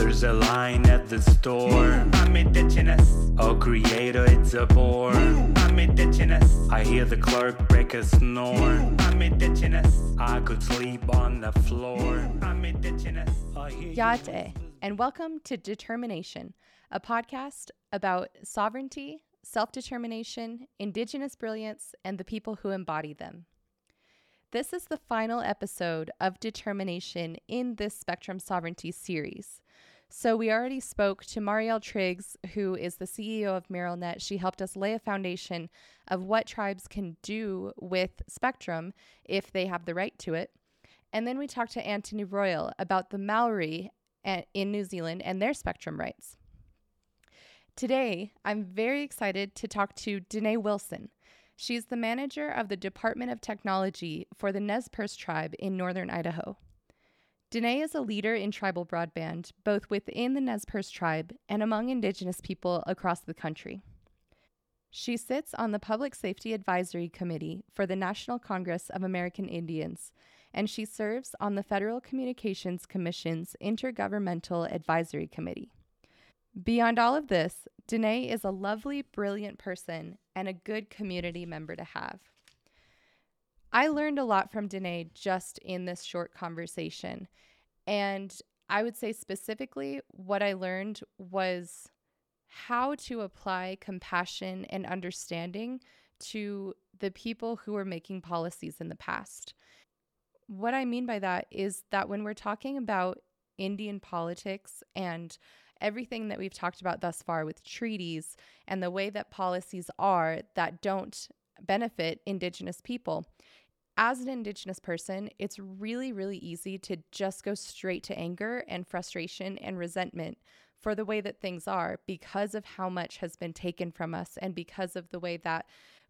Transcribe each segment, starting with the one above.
There's a line at the store. I'm indigenous. Oh, creator, it's a bore. I'm indigenous. I hear the clerk break a snore. I'm indigenous. I could sleep on the floor. I'm indigenous. Yate, and welcome to Determination, a podcast about sovereignty, self determination, indigenous brilliance, and the people who embody them. This is the final episode of Determination in this Spectrum Sovereignty series. So, we already spoke to Mariel Triggs, who is the CEO of MuralNet. She helped us lay a foundation of what tribes can do with Spectrum if they have the right to it. And then we talked to Anthony Royal about the Maori eh, in New Zealand and their Spectrum rights. Today, I'm very excited to talk to Danae Wilson. She's the manager of the Department of Technology for the Nez Perce tribe in northern Idaho. Danae is a leader in tribal broadband, both within the Nez Perce tribe and among Indigenous people across the country. She sits on the Public Safety Advisory Committee for the National Congress of American Indians, and she serves on the Federal Communications Commission's Intergovernmental Advisory Committee. Beyond all of this, Danae is a lovely, brilliant person and a good community member to have. I learned a lot from Danae just in this short conversation. And I would say specifically, what I learned was how to apply compassion and understanding to the people who were making policies in the past. What I mean by that is that when we're talking about Indian politics and everything that we've talked about thus far with treaties and the way that policies are that don't benefit Indigenous people. As an Indigenous person, it's really, really easy to just go straight to anger and frustration and resentment for the way that things are because of how much has been taken from us and because of the way that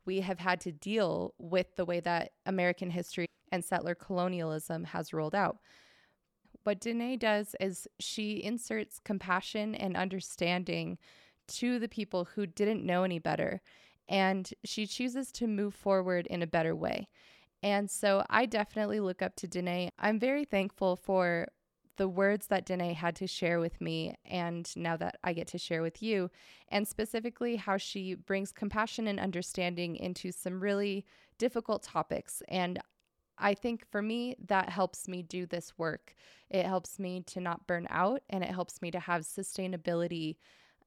we have had to deal with the way that American history and settler colonialism has rolled out. What Danae does is she inserts compassion and understanding to the people who didn't know any better. And she chooses to move forward in a better way. And so I definitely look up to Danae. I'm very thankful for the words that Danae had to share with me, and now that I get to share with you, and specifically how she brings compassion and understanding into some really difficult topics. And I think for me, that helps me do this work. It helps me to not burn out and it helps me to have sustainability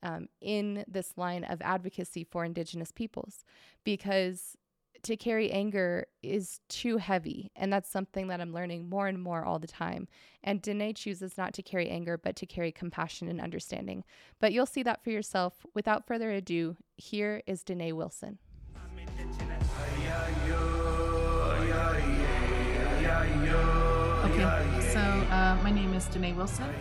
um, in this line of advocacy for Indigenous peoples because to carry anger is too heavy. And that's something that I'm learning more and more all the time. And Danae chooses not to carry anger, but to carry compassion and understanding. But you'll see that for yourself. Without further ado, here is Danae Wilson. Okay, so uh, my name is Danae Wilson.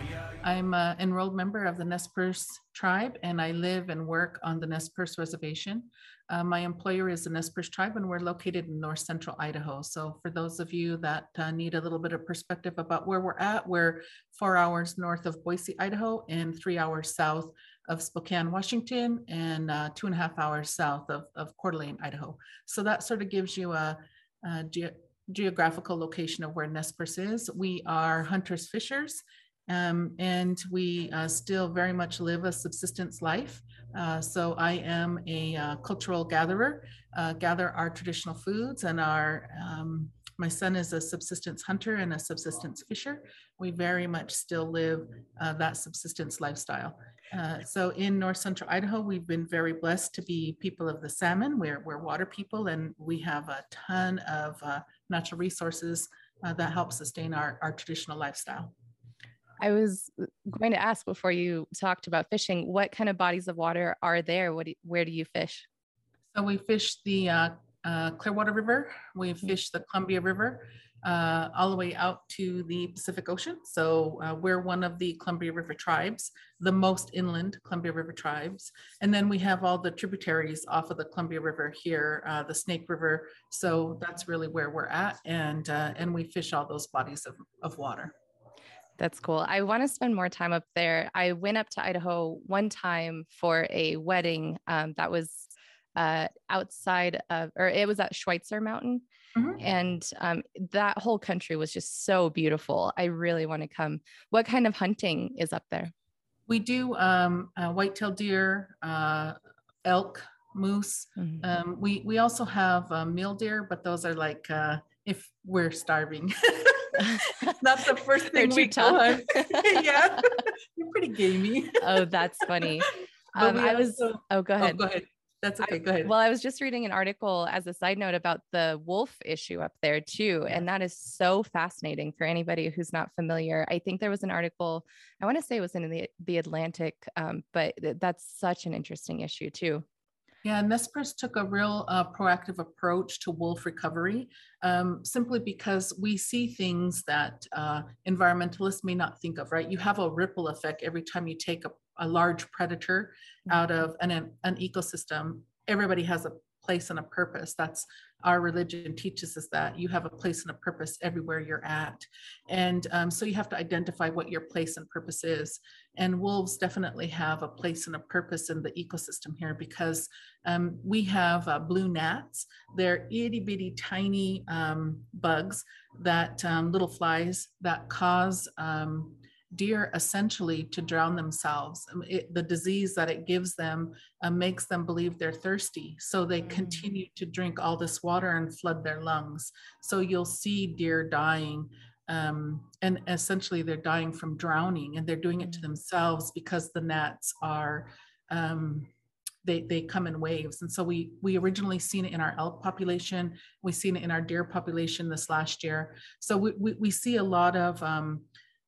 I'm an enrolled member of the Nez Perce tribe, and I live and work on the Nez Perce Reservation. Uh, my employer is the Nez Perce tribe, and we're located in north central Idaho. So, for those of you that uh, need a little bit of perspective about where we're at, we're four hours north of Boise, Idaho, and three hours south of Spokane, Washington, and uh, two and a half hours south of, of Coeur d'Alene, Idaho. So, that sort of gives you a, a ge- geographical location of where Nez Perce is. We are hunters fishers, um, and we uh, still very much live a subsistence life. Uh, so I am a uh, cultural gatherer, uh, gather our traditional foods and our um, my son is a subsistence hunter and a subsistence fisher. We very much still live uh, that subsistence lifestyle. Uh, so in north central Idaho, we've been very blessed to be people of the salmon. We're, we're water people and we have a ton of natural resources that help sustain our, our traditional lifestyle. I was going to ask before you talked about fishing, what kind of bodies of water are there? What do, where do you fish? So we fish the uh, uh, Clearwater River, we mm-hmm. fish the Columbia River, uh, all the way out to the Pacific Ocean. So uh, we're one of the Columbia River tribes, the most inland Columbia River tribes. And then we have all the tributaries off of the Columbia River here, uh, the Snake River. So that's really where we're at. And, uh, and we fish all those bodies of, of water. That's cool. I want to spend more time up there. I went up to Idaho one time for a wedding um, that was uh, outside of, or it was at Schweitzer Mountain. Mm-hmm. And um, that whole country was just so beautiful. I really want to come. What kind of hunting is up there? We do um, uh, white-tailed deer, uh, elk, moose. Mhm. Um, we we also have uh, mule deer, but those are like uh, if we're starving. Not the first thing we tough. yeah, you're pretty gamey. oh, that's funny. Um, I was. also- Oh, go oh, ahead. go ahead. That's I- okay. Go ahead. Well, I was just reading an article as a side note about the wolf issue up there too. Yeah. And that is so fascinating for anybody who's not familiar. I think there was an article, I want to say it was in the, the Atlantic, um, but th- that's such an interesting issue too. Yeah, Nez Perce took a real uh, proactive approach to wolf recovery, um, simply because we see things that uh, environmentalists may not think of, right? You have a ripple effect every time you take a, a large predator out of an, an, an ecosystem. Everybody has a place and a purpose. That's our religion teaches us that you have a place and a purpose everywhere you're at. And um, so you have to identify what your place and purpose is. And wolves definitely have a place and a purpose in the ecosystem here because um, we have uh, blue gnats. They're itty bitty tiny um, bugs that um, little flies that cause um, deer essentially to drown themselves. Um, It, the disease that it gives them uh, makes them believe they're thirsty. So they Mm. continue to drink all this water and flood their lungs. So you'll see deer dying. Um, and essentially, they're dying from drowning and they're doing it to Mm. themselves because the gnats are. Um, they, they come in waves. And so we we originally seen it in our elk population. We've seen it in our deer population this last year. So we, we, we see a lot of um,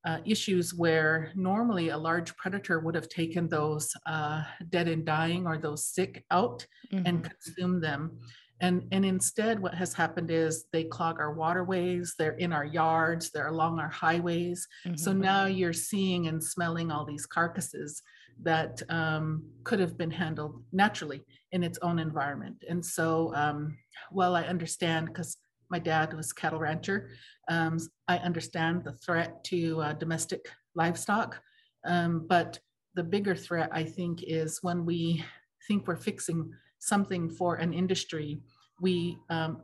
uh, issues where normally a large predator would have taken those uh, dead and dying or those sick out and Mhm. consumed them. And, and instead, what has happened is they clog our waterways, they're in our yards, they're along our highways. So Mhm. now you're seeing and smelling all these carcasses that um, could have been handled naturally in its own environment. And so, um, while I understand, because my dad was cattle rancher, um, I understand the threat to uh, domestic livestock. Um, but the bigger threat, I think, is when we think we're fixing something for an industry, we um,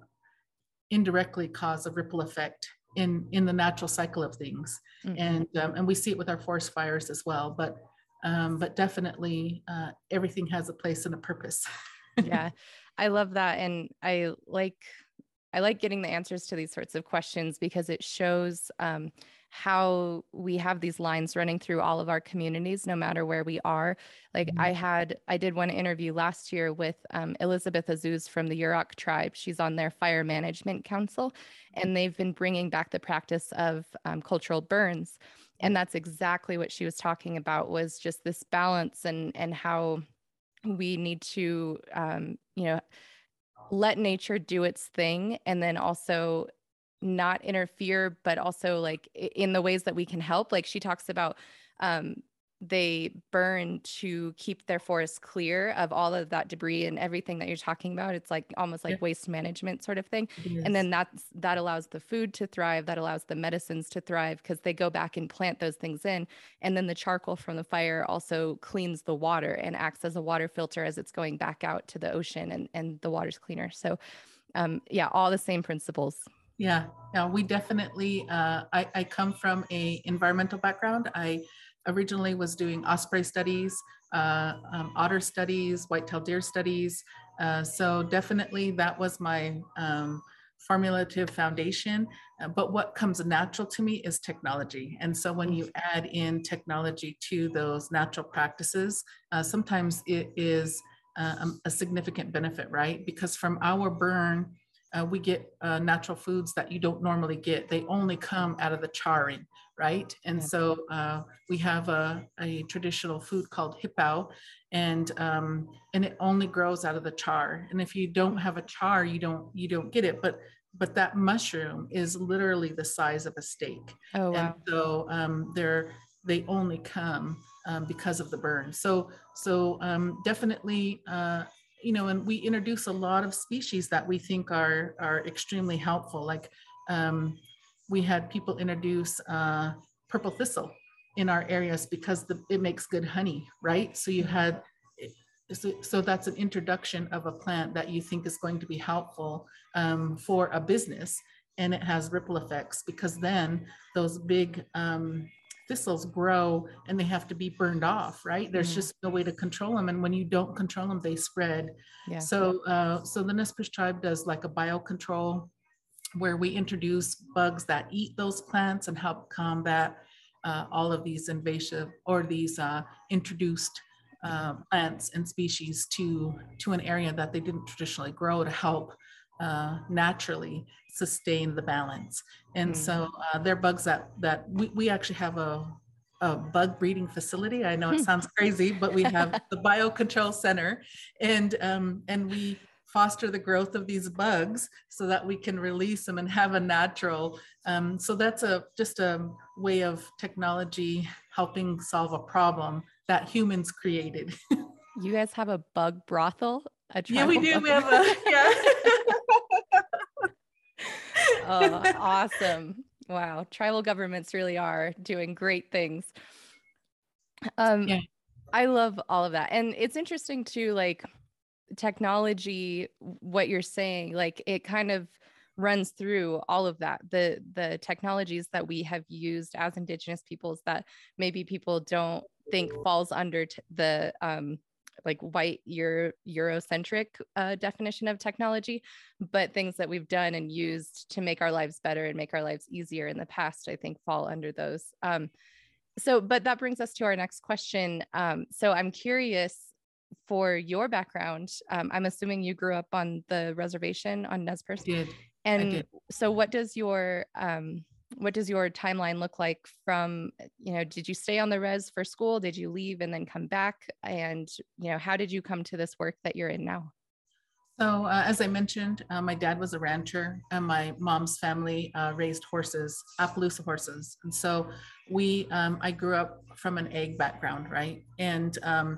indirectly cause a ripple effect in in the natural cycle of things Mhm. and um, and we see it with our forest fires as well but um, but definitely uh, everything has a place and a purpose yeah i love that and i like i like getting the answers to these sorts of questions because it shows um, how we have these lines running through all of our communities no matter where we are. Like Mhm. i had i did one interview last year with um, elizabeth azzuz from the yurok tribe. She's on their fire management council and they've been bringing back the practice of um, cultural burns. And that's exactly what she was talking about was just this balance and and how we need to um, you know let nature do its thing and then also not interfere but also like in the ways that we can help like she talks about um, they burn to keep their forests clear of all of that debris and everything that you're talking about. It's like almost like Yeah. waste management sort of thing. Yes. and then that's that allows the food to thrive that allows the medicines to thrive because they go back and plant those things in. And then the charcoal from the fire also cleans the water and acts as a water filter as it's going back out to the ocean and and the water's cleaner. So um yeah all the same principles. Yeah. Yeah we definitely uh, I, I come from a environmental background. I originally was doing osprey studies uh, um, otter studies white-tailed deer studies. Uh, so definitely that was my um, formulative foundation. Uh, but what comes natural to me is technology. And so when you add in technology to those natural practices uh, sometimes it is uh, um, a significant benefit right? Because from our burn uh, we get natural foods that you don't normally get. They only come out of the charring, right? And so uh, we have a, a traditional food called hipao, and um, and it only grows out of the char. And if you don't have a char, you don't you don't get it. But but that mushroom is literally the size of a steak, oh and wow so um, they're they only come um, because of the burn. So so um, definitely. Uh, you know, and we introduce a lot of species that we think are are extremely helpful. Like um, we had people introduce uh, purple thistle in our areas because the, it makes good honey, right? So you had, so, so that's an introduction of a plant that you think is going to be helpful um, for a business, and it has ripple effects because then those big um, thistles grow and they have to be burned off, right? There's Mhm. just no way to control them. And when you don't control them, they spread. Yeah. So, uh, so the Nez Perce tribe does like a biocontrol where we introduce bugs that eat those plants and help combat uh, all of these invasive or these uh, introduced uh, plants and species to to an area that they didn't traditionally grow to help uh, naturally sustain the balance. And Mm. so uh, they're bugs that that we, we actually have a a bug breeding facility. I know it Hmm. sounds crazy, but we have the biocontrol center, and um, and we foster the growth of these bugs so that we can release them and have a natural. Um, so that's a just a way of technology helping solve a problem that humans created. You guys have a bug brothel? A yeah, we do. We have a yeah. oh, awesome. Wow. Tribal governments really are doing great things. Um, Yeah. I love all of that. And it's interesting too, like technology, what you're saying, like it kind of runs through all of that. The the technologies that we have used as indigenous peoples that maybe people don't think falls under t- the um like white Euro Eurocentric uh, definition of technology, but things that we've done and used to make our lives better and make our lives easier in the past, I think fall under those. Um, so, but that brings us to our next question. Um, so I'm curious for your background. Um, I'm assuming you grew up on the reservation on Nez Perce. Did And did. so what does your um what does your timeline look like from you know did you stay on the res for school did you leave and then come back and you know how did you come to this work that you're in now So, uh, as I mentioned, uh, my dad was a rancher, and my mom's family uh, raised horses, Appaloosa horses. And so, we, um, I grew up from an ag background, right? And um,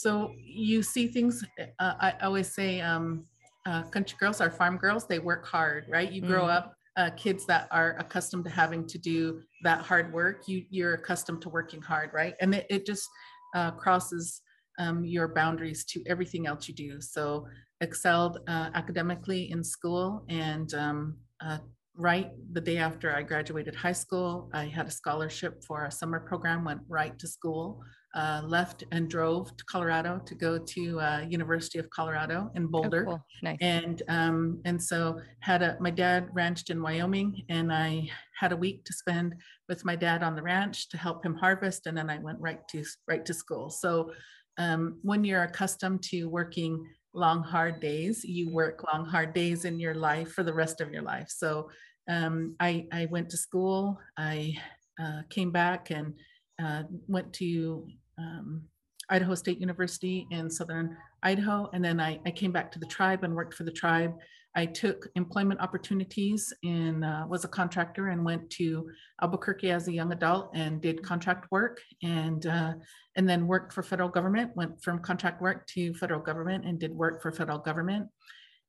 so, you see things. Uh, I always say, um, uh, country girls are farm girls. They work hard, right? You grow Mm. up. Uh, kids that are accustomed to having to do that hard work, you you're accustomed to working hard, right? And it, it just uh, crosses um, your boundaries to everything else you do. So excelled uh, academically in school and um, uh, right the day after I graduated high school, I had a scholarship for a summer program, went right to school, uh, left and drove to Colorado to go to uh, University of Colorado in Oh, Boulder cool. nice and um, and so had a my dad ranched in Wyoming, and I had a week to spend with my dad on the ranch to help him harvest, and then I went right to right to school. So um, when you're accustomed to working long hard days, you work long hard days in your life for the rest of your life. So um, I I went to school. I uh, came back and uh, went to um, Idaho State University in Southern Idaho. And then I, I came back to the tribe and worked for the tribe. I took employment opportunities and uh, was a contractor and went to Albuquerque as a young adult and did contract work and uh, and then worked for federal government. Went from contract work to federal government and did work for federal government,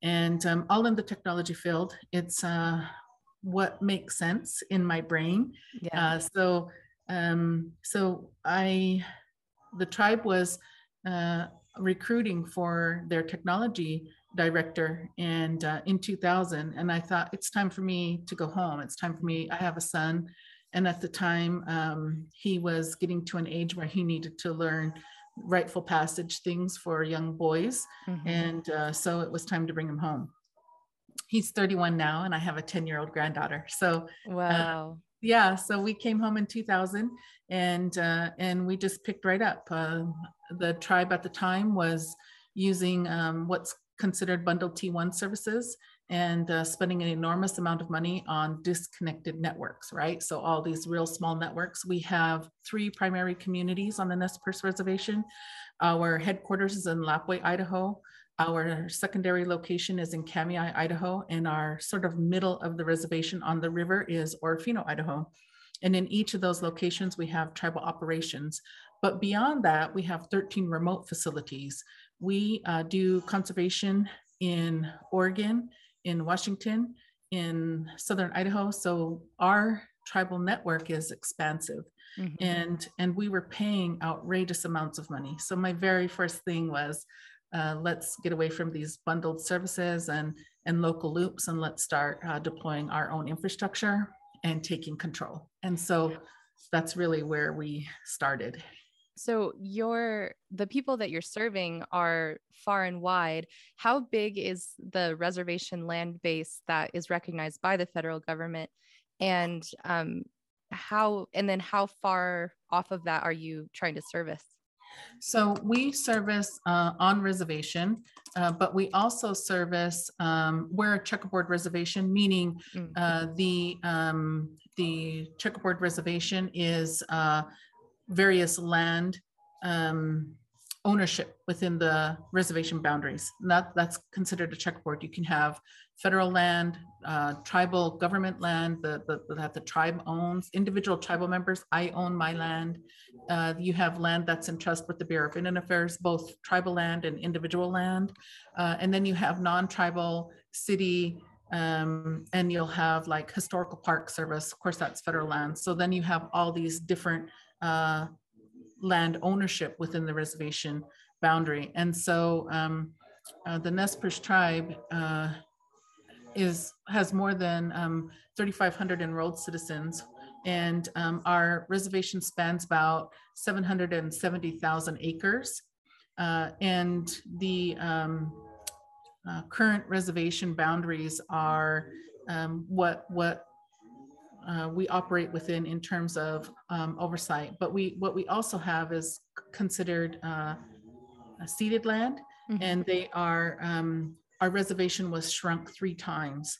and um, all in the technology field. It's uh, what makes sense in my brain. yeah Uh, so, um, so I, the tribe was uh, recruiting for their technology director and uh, in 2000 and i thought it's time for me to go home. It's time for me i have a son. And at the time um, he was getting to an age where he needed to learn rightful passage things for young boys. Mhm. and uh, so it was time to bring him home. He's 31 now and i have a 10 year old granddaughter. So wow yeah so we came home in 2000 and uh, and we just picked right up. Uh, the tribe at the time was using um, what's considered bundled t1 services and uh, spending an enormous amount of money on disconnected networks right? So all these real small networks. We have three primary communities on the nez perce reservation. Our headquarters is in lapwai idaho our secondary location is in Kamiah, Idaho, and our sort of middle of the reservation on the river is Orofino, Idaho. And in each of those locations, we have tribal operations. But beyond that, we have 13 remote facilities. We uh, do conservation in Oregon, in Washington, in Southern Idaho. So our tribal network is expansive Mhm. and and we were paying outrageous amounts of money so my very first thing was uh, let's get away from these bundled services and and local loops and let's start uh, deploying our own infrastructure and taking control and so that's really where we started. So your the people that you're serving are far and wide. How big is the reservation land base that is recognized by the federal government, and um, how and then how far off of that are you trying to service? So we service uh, on reservation, uh, but we also service um, we're a checkerboard reservation, meaning Mm. uh, the um, the checkerboard reservation is uh, various land um, ownership within the reservation boundaries. That that's considered a checkerboard. You can have federal land, uh, tribal government land the, the, that the tribe owns, individual tribal members. I own my land. Uh, you have land that's in trust with the Bureau of Indian Affairs, both tribal land and individual land. Uh, and then you have non-tribal city, um, and you'll have like historical park service. Of course, that's federal land. So then you have all these different uh, land ownership within the reservation boundary. And so um, uh, the Nez Perce tribe uh, is has more than um, 3,500 enrolled citizens, and um, our reservation spans about 770,000 acres. Uh, and the um, uh, current reservation boundaries are um, what what uh, we operate within in terms of um, oversight. But we what we also have is considered uh, a ceded land, Mhm. and they are um, our reservation was shrunk three times,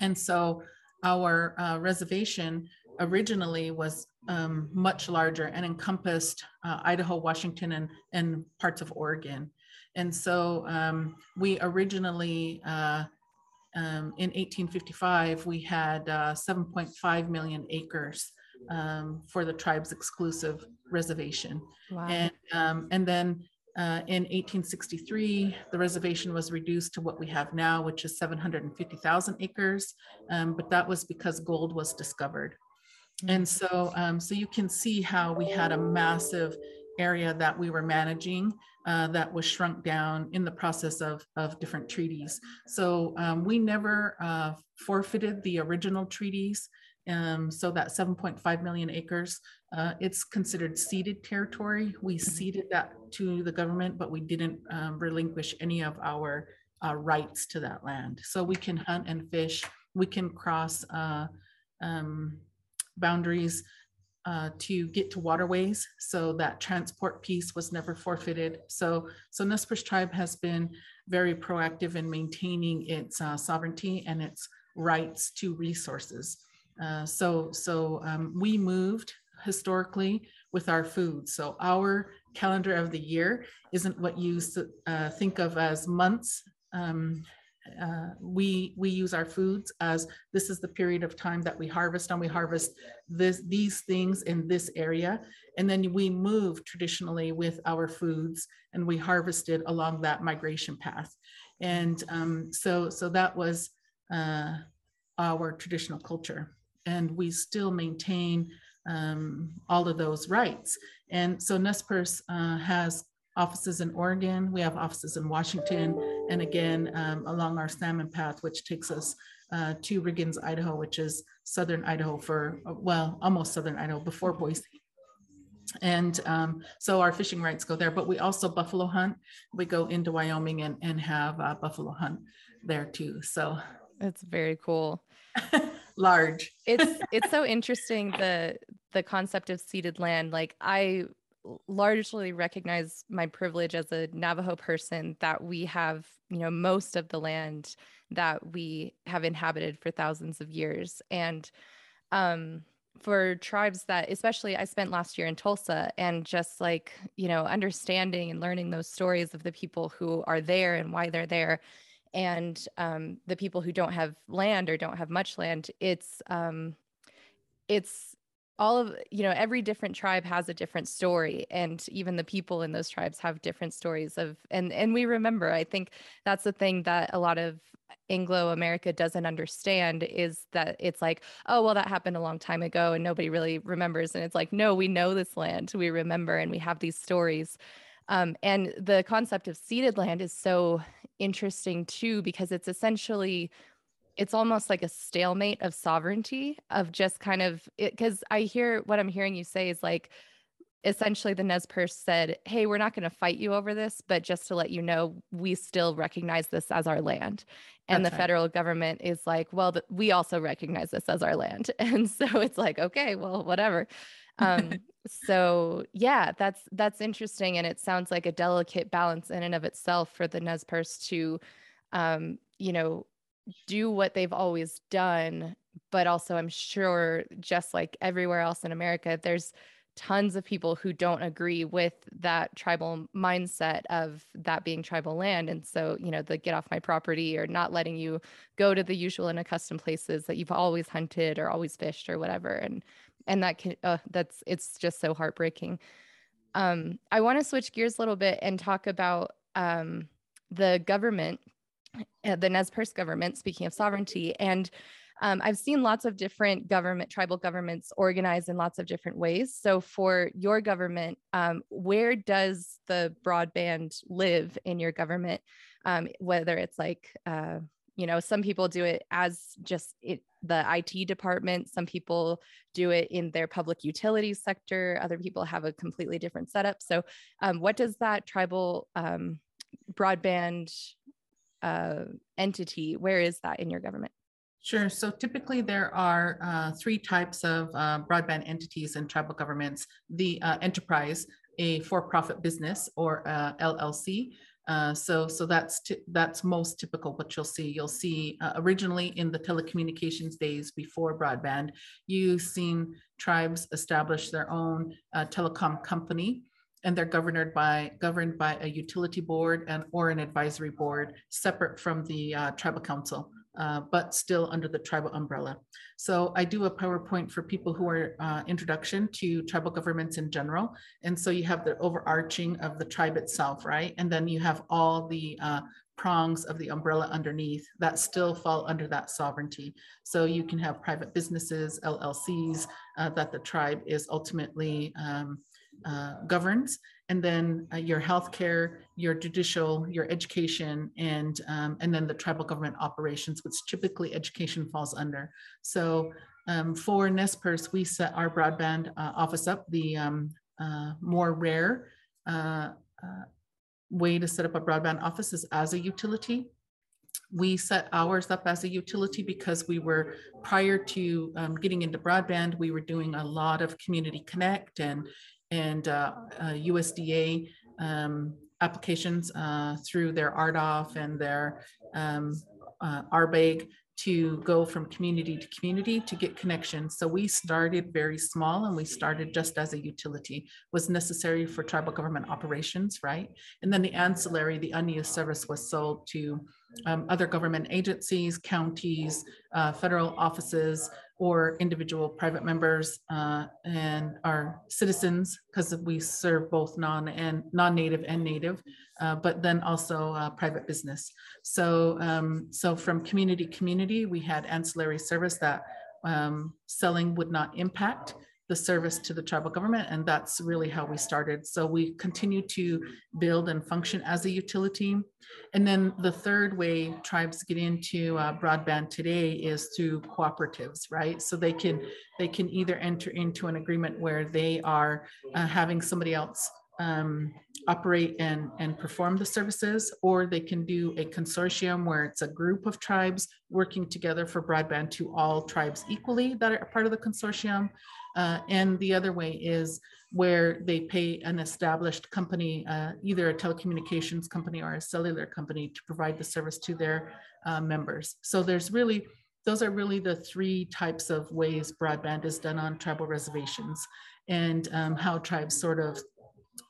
and so our uh, reservation originally was um, much larger and encompassed uh, Idaho, Washington, and and parts of Oregon, and so um, we originally. Um, in 1855, we had uh, 7.5 million acres um, for the tribe's exclusive reservation. Wow. And, um, and then uh, in 1863, the reservation was reduced to what we have now, which is 750,000 acres. Um, but that was because gold was discovered. And so, um, so you can see how we had a massive area that we were managing uh, that was shrunk down in the process of, of different treaties. So um, we never uh, forfeited the original treaties. Um, so that 7.5 million acres, uh, it's considered ceded territory. We ceded that to the government, but we didn't um, relinquish any of our uh, rights to that land. So we can hunt and fish. We can cross uh, um, boundaries uh, to get to waterways. So that transport piece was never forfeited. So, so Nez Perce tribe has been very proactive in maintaining its uh, sovereignty and its rights to resources. Uh, so, so um, we moved historically with our food. So our calendar of the year isn't what you uh, think of as months. Um, uh, we we use our foods as this is the period of time that we harvest and we harvest this these things in this area. And then we move traditionally with our foods and we harvested along that migration path. And um, so so that was uh, our traditional culture. And we still maintain um, all of those rights. And so Nez Perce uh, has offices in Oregon, we have offices in Washington, and again um, along our salmon path, which takes us uh, to Riggins, Idaho, which is southern Idaho for, uh, well, almost southern Idaho before Boise. And um, so our fishing rights go there, but we also buffalo hunt. We go into Wyoming and, and have a buffalo hunt there too. So It's very cool. large. It's it's so interesting the the concept of ceded land. Like I largely recognize my privilege as a Navajo person that we have, you know, most of the land that we have inhabited for thousands of years. And um for tribes that especially I spent last year in Tulsa and just like, you know, understanding and learning those stories of the people who are there and why they're there and um, the people who don't have land or don't have much land it's um, it's all of you know every different tribe has a different story and even the people in those tribes have different stories of and and we remember i think that's the thing that a lot of anglo america doesn't understand is that it's like oh well that happened a long time ago and nobody really remembers and it's like no we know this land we remember and we have these stories. Um, and the concept of ceded land is so interesting too because it's essentially it's almost like a stalemate of sovereignty of just kind of because I hear what I'm hearing you say is like essentially the Nez Perce said, Hey, we're not going to fight you over this, but just to let you know, we still recognize this as our land. And That's the right. federal government is like, Well, th- we also recognize this as our land. And so it's like, okay, well, whatever. Um, so yeah, that's that's interesting. And it sounds like a delicate balance in and of itself for the Nez Perce to um, you know, do what they've always done. But also I'm sure just like everywhere else in America, there's tons of people who don't agree with that tribal mindset of that being tribal land. And so, you know, the get off my property or not letting you go to the usual and accustomed places that you've always hunted or always fished or whatever. And and that can uh, that's it's just so heartbreaking. Um, I want to switch gears a little bit and talk about um, the government, the Nez Perce government. Speaking of sovereignty, and um, I've seen lots of different government, tribal governments organized in lots of different ways. So, for your government, um, where does the broadband live in your government? Um, whether it's like, uh, you know, some people do it as just it, the IT department, some people do it in their public utilities sector, other people have a completely different setup. So, um, what does that tribal um, broadband uh, entity, where is that in your government? Sure. So typically there are uh, three types of uh, broadband entities in tribal governments. The uh, enterprise, a for-profit business or uh, LLC. Uh, so, so that's that's most typical. What you'll see, you'll see uh, originally in the telecommunications days before broadband, you've seen tribes establish their own telecom company, and they're governed by governed by a utility board and or an advisory board separate from the tribal council uh, but still under the tribal umbrella. So I do a PowerPoint for people who are uh, introduction to tribal governments in general. And so you have the overarching of the tribe itself, right? And then you have all the uh, prongs of the umbrella underneath that still fall under that sovereignty. So you can have private businesses, LLCs uh, that the tribe is ultimately um, uh, governs and then uh, your healthcare, your judicial, your education, and um, and then the tribal government operations, which typically education falls under. So um, for Nez Perce, we set our broadband uh, office up. The um, uh, more rare uh, way to set up a broadband office is as a utility. We set ours up as a utility because we were prior to um, getting into broadband, we were doing a lot of community connect and and uh, uh, USDA um, applications uh, through their RDOF and their um, uh, RBEG to go from community to community to get connections. So we started very small and we started just as a utility was necessary for tribal government operations, right? And then the ancillary, the unused service was sold to um, other government agencies, counties, uh, federal offices, or individual private members uh, and our citizens, because we serve both non and non-native and native, uh, but then also uh, private business. So, um, so from community community, we had ancillary service that um, selling would not impact the service to the tribal government. And that's really how we started. So we continue to build and function as a utility. And then the third way tribes get into uh, broadband today is through cooperatives, right? So they can they can either enter into an agreement where they are uh, having somebody else um, operate and, and perform the services, or they can do a consortium where it's a group of tribes working together for broadband to all tribes equally that are part of the consortium. Uh, and the other way is where they pay an established company, uh, either a telecommunications company or a cellular company to provide the service to their uh, members. So there's really, those are really the three types of ways broadband is done on tribal reservations and um, how tribes sort of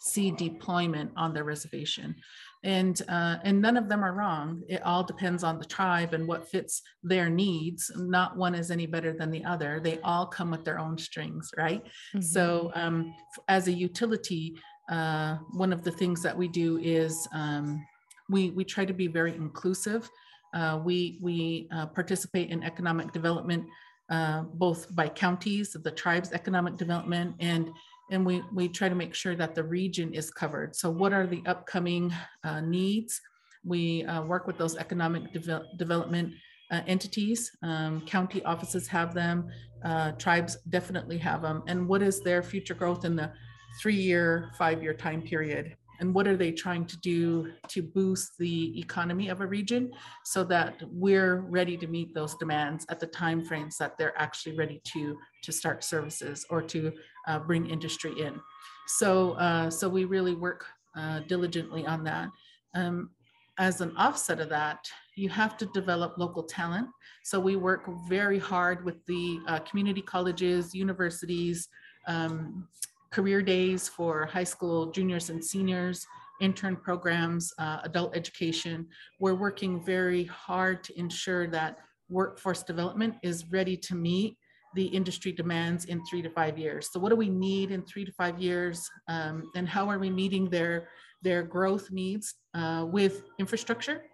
see deployment on their reservation and uh, and none of them are wrong. It all depends on the tribe and what fits their needs. Not one is any better than the other. They all come with their own strings right? Mm-hmm. so um, as a utility uh, one of the things that we do is um, we we try to be very inclusive. Uh, we we uh, participate in economic development uh, both by counties the tribes economic development and and we, we try to make sure that the region is covered. So what are the upcoming uh, needs? We uh, work with those economic de development uh, entities. Um, county offices have them, uh, tribes definitely have them. And what is their future growth in the three year, five year time period? And what are they trying to do to boost the economy of a region so that we're ready to meet those demands at the timeframes that they're actually ready to, to start services or to uh, bring industry in. So, uh, so we really work uh, diligently on that. Um, as an offset of that, you have to develop local talent. So we work very hard with the uh, community colleges, universities, um, career days for high school juniors and seniors, intern programs, uh, adult education. We're working very hard to ensure that workforce development is ready to meet the industry demands in three to five years. So what do we need in three to five years um, and how are we meeting their, their growth needs uh, with infrastructure?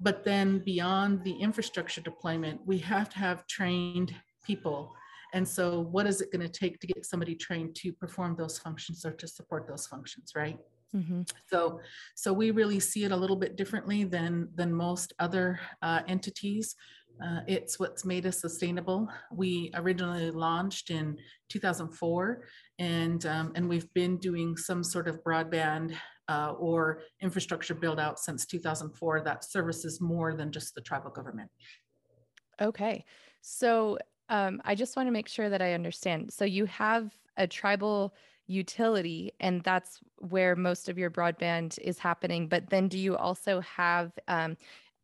But then beyond the infrastructure deployment, we have to have trained people. And so what is it gonna take to get somebody trained to perform those functions or to support those functions, right? Mm-hmm. So, so we really see it a little bit differently than than most other uh, entities. Uh, it's what's made us sustainable. We originally launched in 2004, and um, and we've been doing some sort of broadband uh, or infrastructure build out since 2004 that services more than just the tribal government. Okay, so um, I just want to make sure that I understand. So you have a tribal utility and that's where most of your broadband is happening but then do you also have um,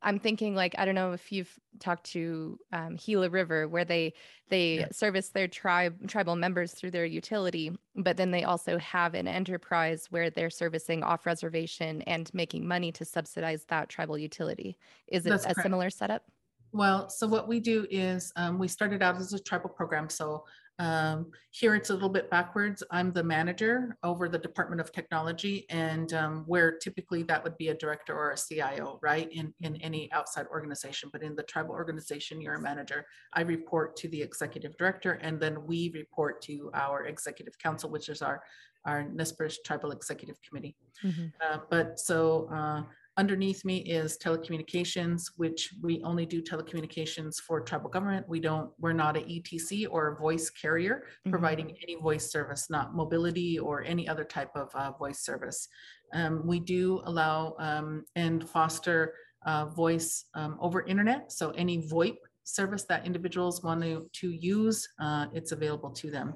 I'm thinking like I don't know if you've talked to um, Gila River where they they yeah. service their tribe tribal members through their utility, but then they also have an enterprise where they're servicing off reservation and making money to subsidize that tribal utility. Is it That's a correct. similar setup? Well, so what we do is um, we started out as a tribal program. So um, here it's a little bit backwards. I'm the manager over the Department of Technology and um, where typically that would be a director or a CIO, right? In, in any outside organization, but in the tribal organization, you're a manager. I report to the executive director and then we report to our executive council, which is our, our Nez Tribal Executive Committee. Mm-hmm. Uh, but so uh, Underneath me is telecommunications, which we only do telecommunications for tribal government. We don't, we're not a ETC or a voice carrier mm-hmm. providing any voice service, not mobility or any other type of uh, voice service. Um, we do allow um, and foster uh, voice um, over internet. So any VoIP service that individuals want to, to use, uh, it's available to them.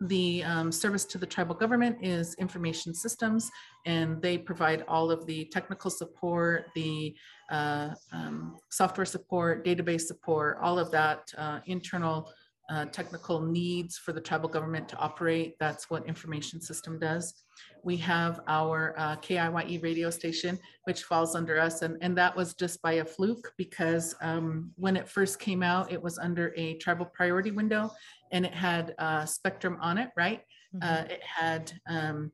The um, service to the tribal government is information systems, and they provide all of the technical support, the uh, um, software support, database support, all of that uh, internal uh, technical needs for the tribal government to operate. That's what information system does. We have our uh, KIYE radio station, which falls under us. And, and that was just by a fluke because um, when it first came out, it was under a tribal priority window and it had uh, spectrum on it, right? Mm-hmm. Uh, it had um,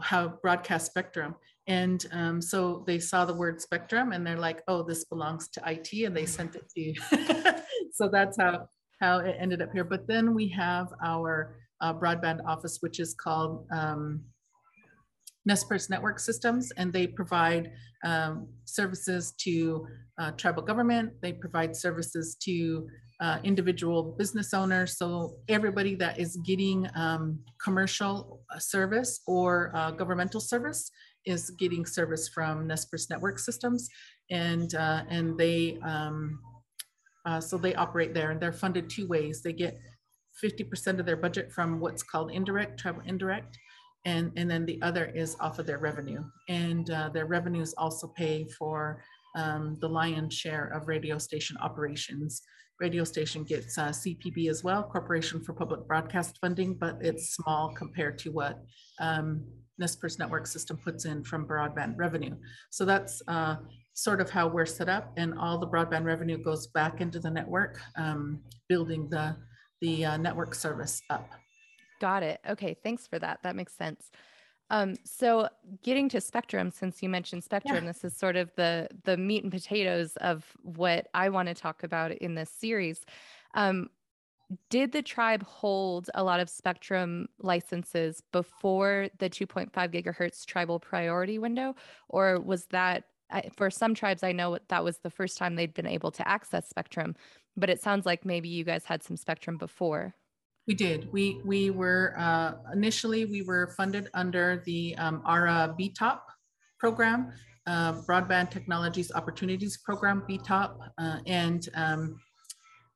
how broadcast spectrum. And um, so they saw the word spectrum and they're like, oh, this belongs to IT. And they sent it to you. so that's how, how it ended up here. But then we have our uh, broadband office, which is called um, Nez Perce Network Systems, and they provide um, services to uh, tribal government. They provide services to uh, individual business owners. So everybody that is getting um, commercial service or uh, governmental service is getting service from Nez Perce Network Systems, and uh, and they um, uh, so they operate there, and they're funded two ways. They get 50% of their budget from what's called indirect tribal indirect, and and then the other is off of their revenue, and uh, their revenues also pay for um, the lion's share of radio station operations radio station gets uh, CPB as well, Corporation for Public Broadcast Funding, but it's small compared to what um, Network System puts in from broadband revenue. So that's uh, sort of how we're set up and all the broadband revenue goes back into the network, um, building the, the uh, network service up. Got it. Okay, thanks for that. That makes sense. Um, so getting to spectrum, since you mentioned spectrum, yeah. this is sort of the the meat and potatoes of what I want to talk about in this series. Um, did the tribe hold a lot of spectrum licenses before the 2.5 gigahertz tribal priority window, or was that I, for some tribes, I know that was the first time they'd been able to access Spectrum, but it sounds like maybe you guys had some Spectrum before. We did. We we were uh, initially we were funded under the um, ARA BTOP program, uh, Broadband Technologies Opportunities Program BTOP, uh, and um,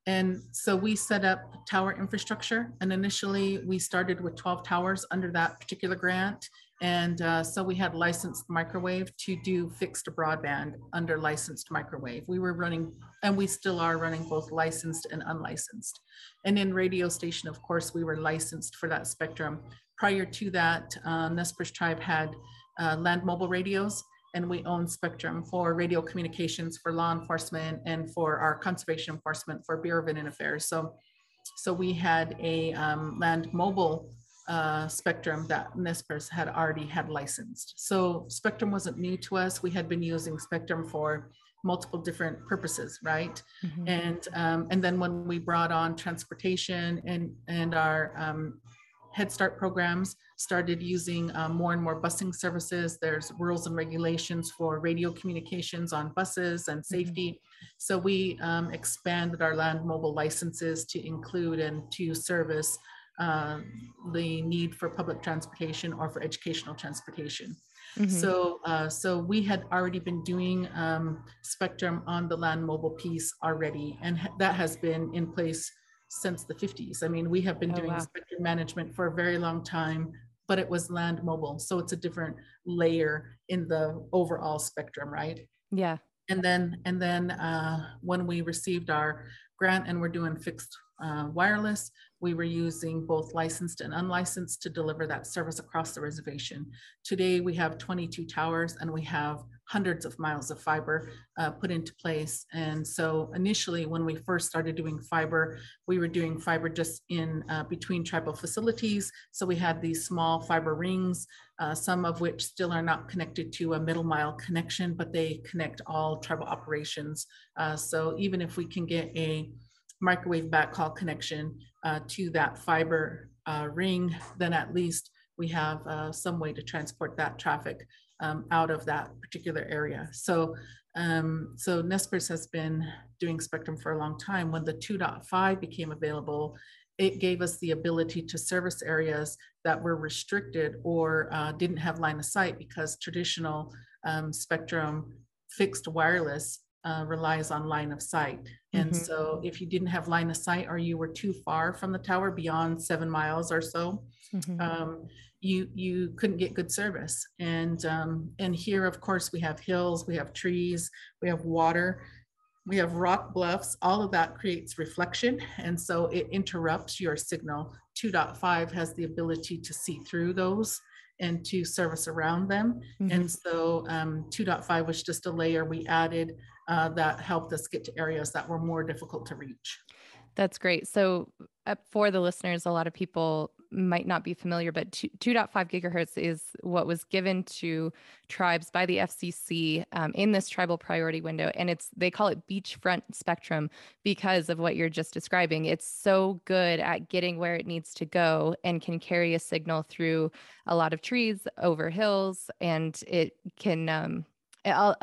and so we set up tower infrastructure. And initially we started with 12 towers under that particular grant. And uh, so we had licensed microwave to do fixed broadband under licensed microwave. We were running, and we still are running both licensed and unlicensed. And in radio station, of course, we were licensed for that spectrum. Prior to that, uh, Nez Perce Tribe had uh, land mobile radios and we own Spectrum for radio communications for law enforcement and for our conservation enforcement for Bureau of Indian Affairs. So, so we had a um, land mobile uh, Spectrum that Nez Perce had already had licensed. So Spectrum wasn't new to us. We had been using Spectrum for multiple different purposes, right? Mm-hmm. And um, and then when we brought on transportation and and our um, Head Start programs started using um, more and more busing services. There's rules and regulations for radio communications on buses and mm-hmm. safety. Mm-hmm. So we um, expanded our land mobile licenses to include and to service uh, the need for public transportation or for educational transportation. Mm-hmm. So, uh, so we had already been doing um, spectrum on the land mobile piece already, and that has been in place since the 50s. I mean, we have been oh, doing wow. spectrum management for a very long time, but it was land mobile. So it's a different layer in the overall spectrum, right? Yeah. And then, and then uh, when we received our grant and we're doing fixed uh, wireless, we were using both licensed and unlicensed to deliver that service across the reservation. Today, we have 22 towers and we have hundreds of miles of fiber uh, put into place. And so initially, when we first started doing fiber, we were doing fiber just in uh, between tribal facilities. So we had these small fiber rings, uh, some of which still are not connected to a middle mile connection, but they connect all tribal operations. Uh, so even if we can get a microwave backhaul connection uh, to that fiber uh, ring, then at least we have some way to transport that traffic um, out of that particular area. So, um, so Nez Perce has been doing Spectrum for a long time. When the 2.5 became available, it gave us the ability to service areas that were restricted or uh, didn't have line of sight because traditional um, Spectrum fixed wireless uh, relies on line of sight. And mm-hmm. so if you didn't have line of sight or you were too far from the tower beyond seven miles or so, mm-hmm. um, you you couldn't get good service. And um, and here, of course, we have hills, we have trees, we have water, we have rock bluffs. All of that creates reflection, and so it interrupts your signal. 2.5 has the ability to see through those and to service around them. Mm-hmm. And so um, 2.5 was just a layer we added uh, that helped us get to areas that were more difficult to reach. That's great. So, uh, for the listeners, a lot of people might not be familiar, but 2, 2.5 gigahertz is what was given to tribes by the FCC um, in this tribal priority window. And it's, they call it beachfront spectrum because of what you're just describing. It's so good at getting where it needs to go and can carry a signal through a lot of trees, over hills, and it can, um,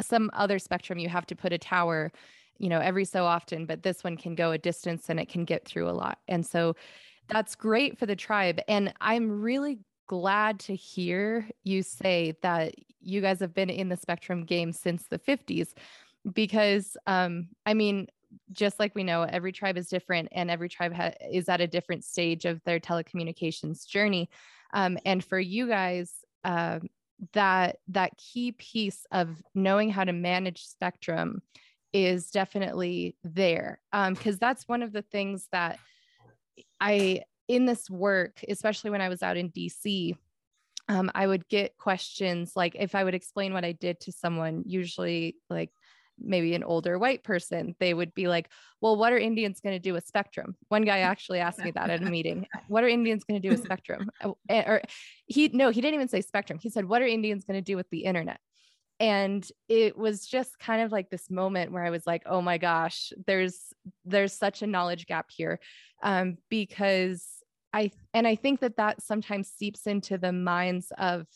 some other spectrum, you have to put a tower you know every so often but this one can go a distance and it can get through a lot and so that's great for the tribe. And I'm really glad to hear you say that you guys have been in the spectrum game since the 50s because um I mean just like we know every tribe is different and every tribe ha- is at a different stage of their telecommunications journey um, and for you guys uh, that that key piece of knowing how to manage spectrum is definitely there because um, that's one of the things that I, in this work, especially when I was out in DC, um, I would get questions like if I would explain what I did to someone, usually like maybe an older white person, they would be like, Well, what are Indians going to do with Spectrum? One guy actually asked me that at a meeting. What are Indians going to do with Spectrum? Or he, no, he didn't even say Spectrum. He said, What are Indians going to do with the internet? and it was just kind of like this moment where i was like oh my gosh there's there's such a knowledge gap here um, because i and i think that that sometimes seeps into the minds of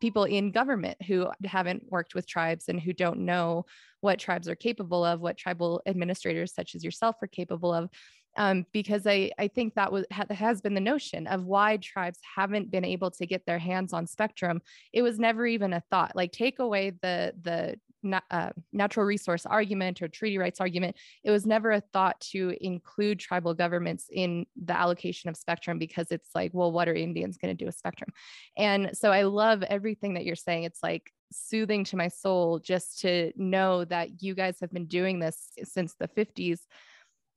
people in government who haven't worked with tribes and who don't know what tribes are capable of, what tribal administrators such as yourself are capable of. Um, because I, I think that was ha- has been the notion of why tribes haven't been able to get their hands on spectrum. It was never even a thought. Like take away the the uh, natural resource argument or treaty rights argument, it was never a thought to include tribal governments in the allocation of spectrum because it's like, well, what are Indians going to do with spectrum? And so I love everything that you're saying. It's like soothing to my soul just to know that you guys have been doing this since the 50s.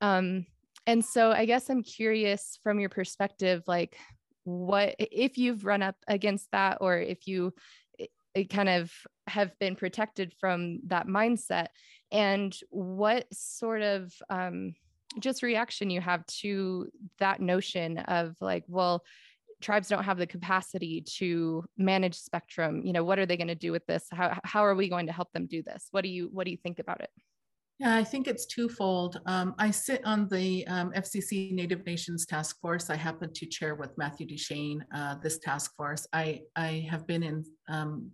Um, and so I guess I'm curious from your perspective, like, what if you've run up against that or if you kind of have been protected from that mindset and what sort of um, just reaction you have to that notion of like well tribes don't have the capacity to manage spectrum you know what are they going to do with this? How, how are we going to help them do this? What do you what do you think about it yeah, I think it's twofold. Um, I sit on the um, FCC Native Nations Task Force. I happen to chair with Matthew Duchesne uh, this task force. I, I have been in um,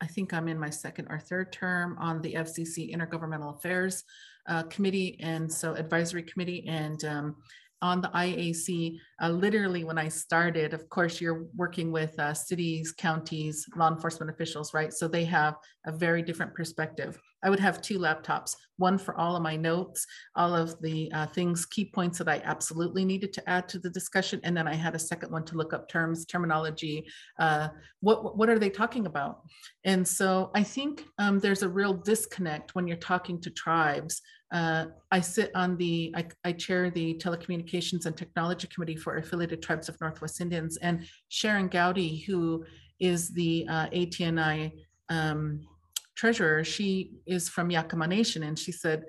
I think I'm in my second or third term on the FCC Intergovernmental Affairs uh, Committee and so advisory committee and um, on the IAC. Uh, literally, when I started, of course, you're working with uh, cities, counties, law enforcement officials, right? So they have a very different perspective. I would have two laptops, one for all of my notes, all of the uh, things, key points that I absolutely needed to add to the discussion. And then I had a second one to look up terms, terminology, uh, what, what are they talking about? And so I think um, there's a real disconnect when you're talking to tribes. Uh, I sit on the, I, I, chair the Telecommunications and Technology Committee for Affiliated Tribes of Northwest Indians and Sharon Gowdy, who is the uh, ATNI um, treasurer, she is from Yakama Nation, and she said,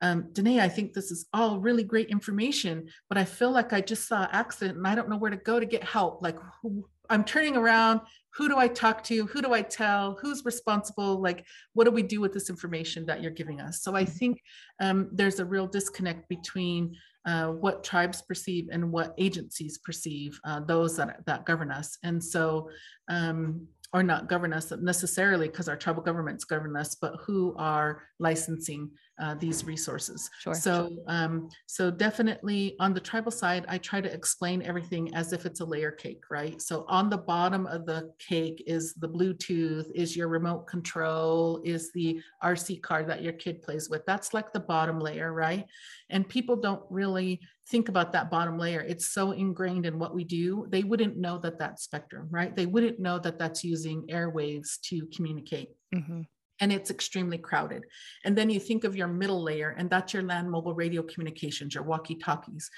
um, Danae, I think this is all really great information, but I feel like I just saw an accident and I don't know where to go to get help. Like, who, I'm turning around. Who do I talk to? Who do I tell? Who's responsible? Like, what do we do with this information that you're giving us? So I think um, there's a real disconnect between uh, what tribes perceive and what agencies perceive, uh, those that, that govern us. And so um, or not govern us necessarily because our tribal governments govern us, but who are licensing uh, these resources. Sure. So, um, so definitely on the tribal side, I try to explain everything as if it's a layer cake, right? So on the bottom of the cake is the Bluetooth, is your remote control, is the RC card that your kid plays with. That's like the bottom layer, right? And people don't really think about that bottom layer. It's so ingrained in what we do. They wouldn't know that that's spectrum, right? They wouldn't know that that's using airwaves to communicate. Mm-hmm and it's extremely crowded. And then you think of your middle layer, and that's your land mobile radio communications, your walkie talkies.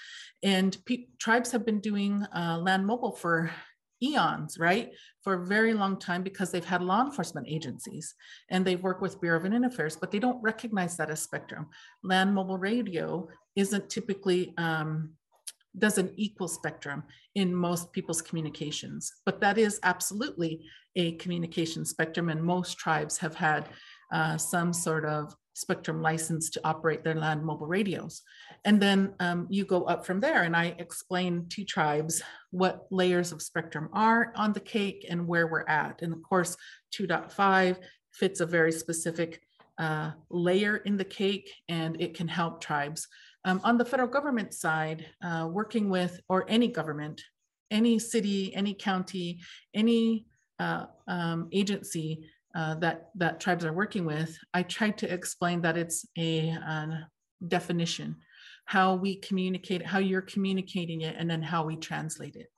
And pe- tribes have been doing uh, land mobile for eons, right? For a very long time because they've had law enforcement agencies and they've worked with Bureau of Indian Affairs, but they don't recognize that as spectrum. Land mobile radio isn't typically um, doesn't equal spectrum in most people's communications, but that is absolutely a communication spectrum, and most tribes have had uh, some sort of spectrum license to operate their land mobile radios. And then um, you go up from there, and I explain to tribes what layers of spectrum are on the cake and where we're at. And of course, 2.5 fits a very specific uh, layer in the cake, and it can help tribes. Um, on the federal government side, uh, working with, or any government, any city, any county, any uh, um, agency uh, that, that tribes are working with, I tried to explain that it's a, definition, how we communicate, how you're communicating it, and then how we translate it.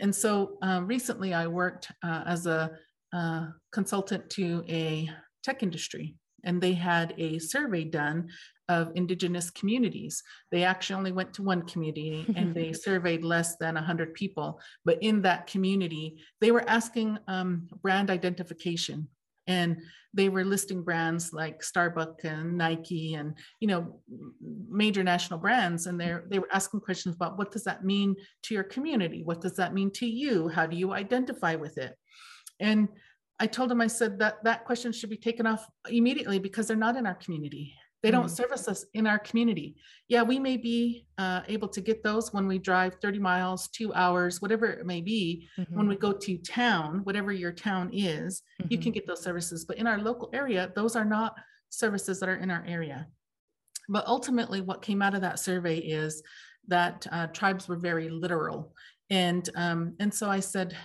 And so uh, recently I worked uh, as a uh, consultant to a tech industry and they had a survey done of indigenous communities. They actually only went to one community and they surveyed less than 100 people. But in that community, they were asking um, brand identification. And they were listing brands like Starbucks and Nike and you know major national brands. And they they were asking questions about what does that mean to your community? What does that mean to you? How do you identify with it? And I told them I said that that question should be taken off immediately because they're not in our community They don't Mm. service us in our community. Yeah, we may be uh, able to get those when we drive 30 miles, two hours, whatever it may be. When Mhm, we go to town, whatever your town is, you mhm. can get those services. But in our local area, those are not services that are in our area. But ultimately, what came out of that survey is that uh, tribes were very literal. And, um, and so I said,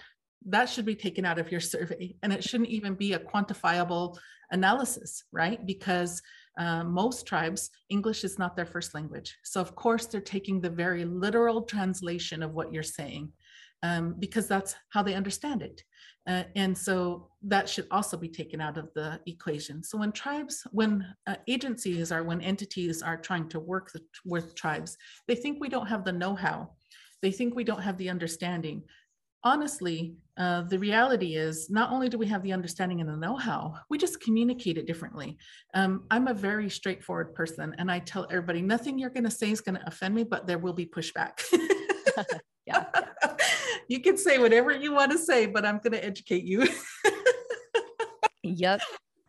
that should be taken out of your survey and it shouldn't even be a quantifiable analysis, right? Because uh, most tribes, English is not their first language. So, of course, they're taking the very literal translation of what you're saying um, because that's how they understand it. Uh, and so that should also be taken out of the equation. So when tribes, when uh, agencies are, when entities are trying to work the, with tribes, they think we don't have the know-how. They think we don't have the understanding. Honestly, uh, the reality is not only do we have the understanding and the know-how, we just communicate it differently. Um, I'm a very straightforward person, and I tell everybody nothing you're going to say is going to offend me, but there will be pushback. Yeah, you can say whatever you want to say, but I'm going to educate you. Yep.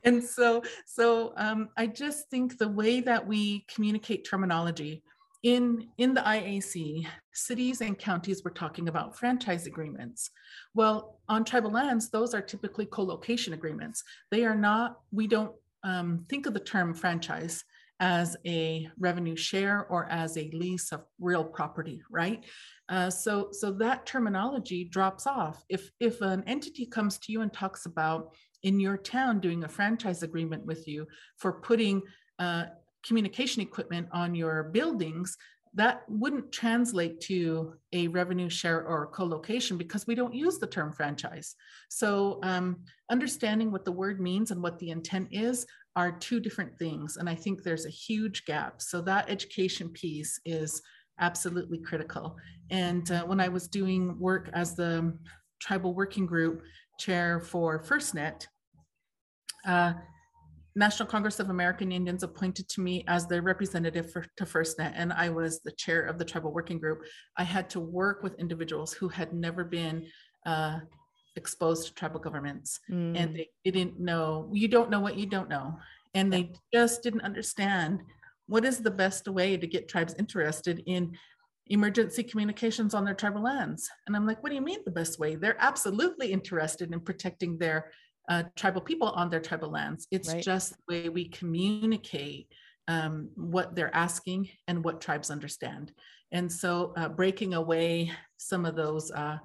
and so so um, i just think the way that we communicate terminology in in the iac cities and counties were talking about franchise agreements. Well on tribal lands those are typically co-location agreements. They are not we don't um, think of the term franchise as a revenue share or as a lease of real property right? Uh, so so that terminology drops off. If if an entity comes to you and talks about in your town doing a franchise agreement with you for putting uh, communication equipment on your buildings, that wouldn't translate to a revenue share or co-location because we don't use the term franchise. So um, understanding what the word means and what the intent is are two different things. And I think there's a huge gap. So that education piece is absolutely critical. And uh, when I was doing work as the tribal working group chair for FirstNet, uh, National Congress of American Indians appointed to me as their representative for, to FirstNet, and I was the chair of the tribal working group. I had to work with individuals who had never been uh, exposed to tribal governments, and Mm, they didn't know. You don't know what you don't know, and they just didn't understand what is the best way to get tribes interested in emergency communications on their tribal lands. And I'm like, what do you mean the best way? They're absolutely interested in protecting their uh, tribal people on their tribal lands. It's Right. just the way we communicate um, what they're asking and what tribes understand. And so uh, breaking away some of those uh,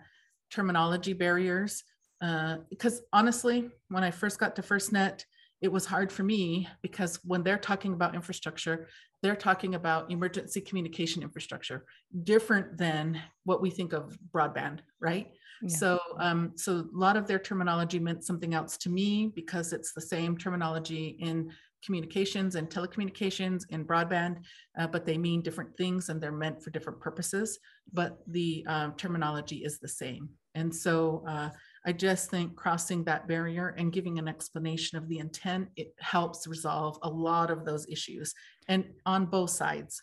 terminology barriers, uh, because honestly, when I first got to FirstNet, it was hard for me because when they're talking about infrastructure, they're talking about emergency communication infrastructure, different than what we think of broadband, right? Yeah. So, um, so a lot of their terminology meant something else to me because it's the same terminology in communications and telecommunications and broadband, uh, but they mean different things and they're meant for different purposes. But the um, terminology is the same. And so uh, I just think crossing that barrier and giving an explanation of the intent, it helps resolve a lot of those issues and on both sides.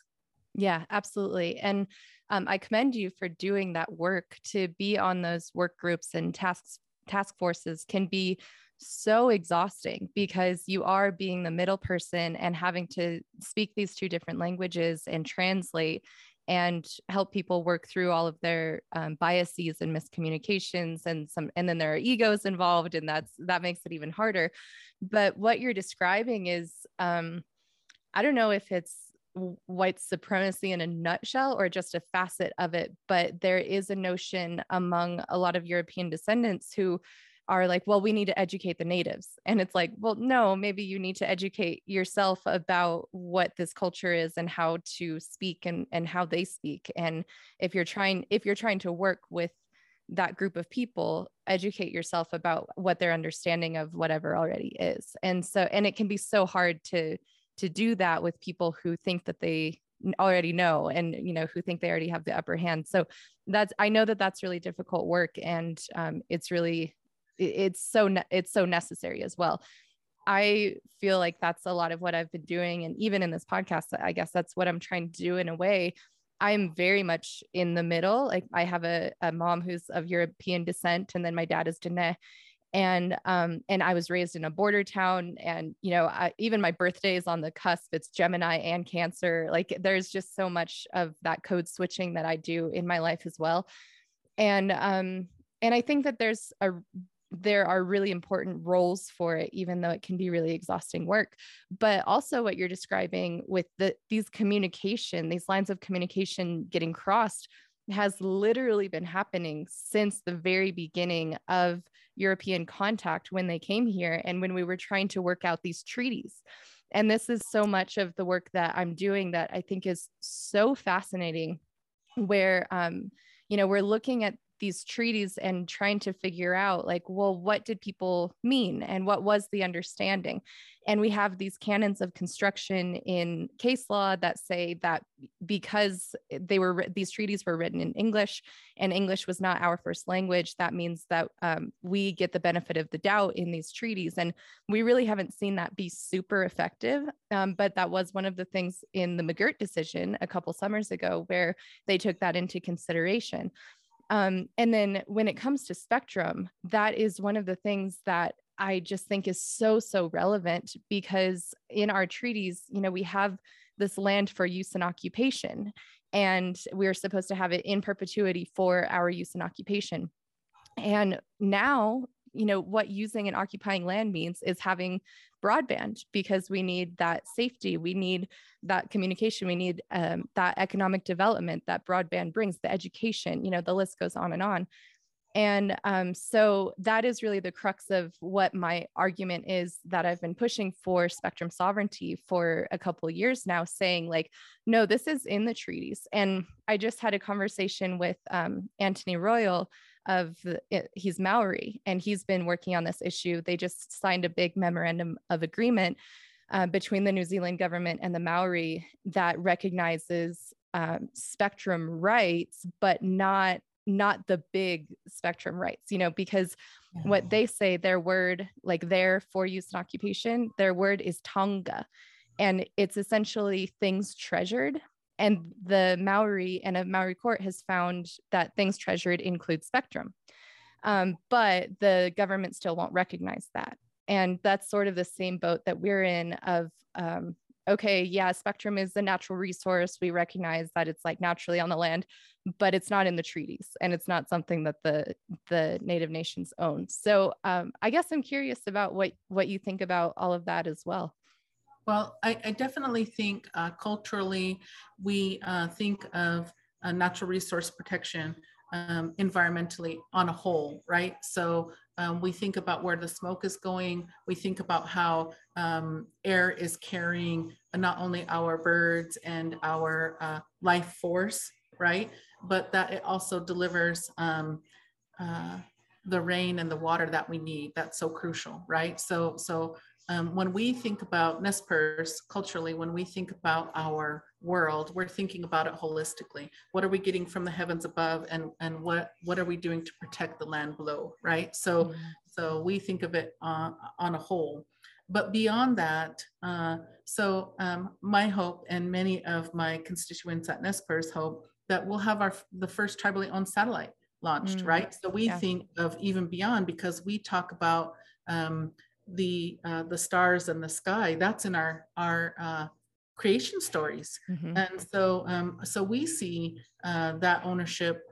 Yeah, absolutely. And um, I commend you for doing that work to be on those work groups and tasks task forces can be so exhausting because you are being the middle person and having to speak these two different languages and translate and help people work through all of their um, biases and miscommunications and some and then there are egos involved and that's that makes it even harder. But what you're describing is um, i don't know if it's white supremacy in a nutshell or just a facet of it but there is a notion among a lot of european descendants who are like well we need to educate the natives. And it's like well no maybe you need to educate yourself about what this culture is and how to speak and and how they speak. And if you're trying if you're trying to work with that group of people educate yourself about what their understanding of whatever already is. And so and it can be so hard to to do that with people who think that they already know and you know who think they already have the upper hand. So that's i know that that's really difficult work and um, it's really it's so ne- it's so necessary as well. I feel like that's a lot of what i've been doing and even in this podcast i guess that's what i'm trying to do in a way. I'm very much in the middle. Like i have a, a mom who's of european descent and then my dad is Dene. And um and i was raised in a border town and you know I, even my birthday is on the cusp it's gemini and cancer like there's just so much of that code switching that i do in my life as well. And um and i think that there's a there are really important roles for it even though it can be really exhausting work. But also what you're describing with the these communication these lines of communication getting crossed has literally been happening since the very beginning of European contact when they came here and when we were trying to work out these treaties. And this is so much of the work that I'm doing that I think is so fascinating, where, um, you know, we're looking at these treaties and trying to figure out like well what did people mean and what was the understanding? And we have these canons of construction in case law that say that because they were these treaties were written in english and english was not our first language that means that um, we get the benefit of the doubt in these treaties. And we really haven't seen that be super effective um, but that was one of the things in the mcgirt decision a couple summers ago where they took that into consideration um, and then when it comes to spectrum, that is one of the things that I just think is so, so relevant because in our treaties, you know, we have this land for use and occupation, and we're supposed to have it in perpetuity for our use and occupation. And now you know what using and occupying land means is having broadband because we need that safety we need that communication we need um, that economic development that broadband brings the education you know the list goes on and on and um, so that is really the crux of what my argument is that I've been pushing for spectrum sovereignty for a couple years now, saying, like, no, this is in the treaties. And I just had a conversation with um, Anthony Royal, of it, he's Maori and he's been working on this issue. They just signed a big memorandum of agreement uh, between the New Zealand government and the Maori that recognizes um, spectrum rights, but not not the big spectrum rights. You know, because yeah. what they say, their word, like their for use and occupation, their word is taonga. and it's essentially things treasured and the Maori and a Maori court has found that things treasured include spectrum. Um, but the government still won't recognize that. And that's sort of the same boat that we're in of, um, okay, yeah, spectrum is a natural resource. We recognize that it's like naturally on the land, but it's not in the treaties and it's not something that the, the native nations own. So um, I guess I'm curious about what, what you think about all of that as well. Well, I, I definitely think uh, culturally, we uh, think of uh, natural resource protection um, environmentally on a whole, right? So um, we think about where the smoke is going. We think about how um, air is carrying not only our birds and our uh, life force, right? But that it also delivers um, uh, the rain and the water that we need. That's so crucial, right? So, so um, when we think about Nez Perce culturally, when we think about our world, we're thinking about it holistically. What are we getting from the heavens above, and and what what are we doing to protect the land below, right? So mm-hmm. so we think of it uh, on a whole. But beyond that, uh, so um, my hope and many of my constituents at Nez Perce hope that we'll have our the first tribally owned satellite launched, mm-hmm. right? So we yeah. think of even beyond because we talk about um, the uh, the stars and the sky that's in our our uh, creation stories. Mm-hmm. and so um, so we see uh, that ownership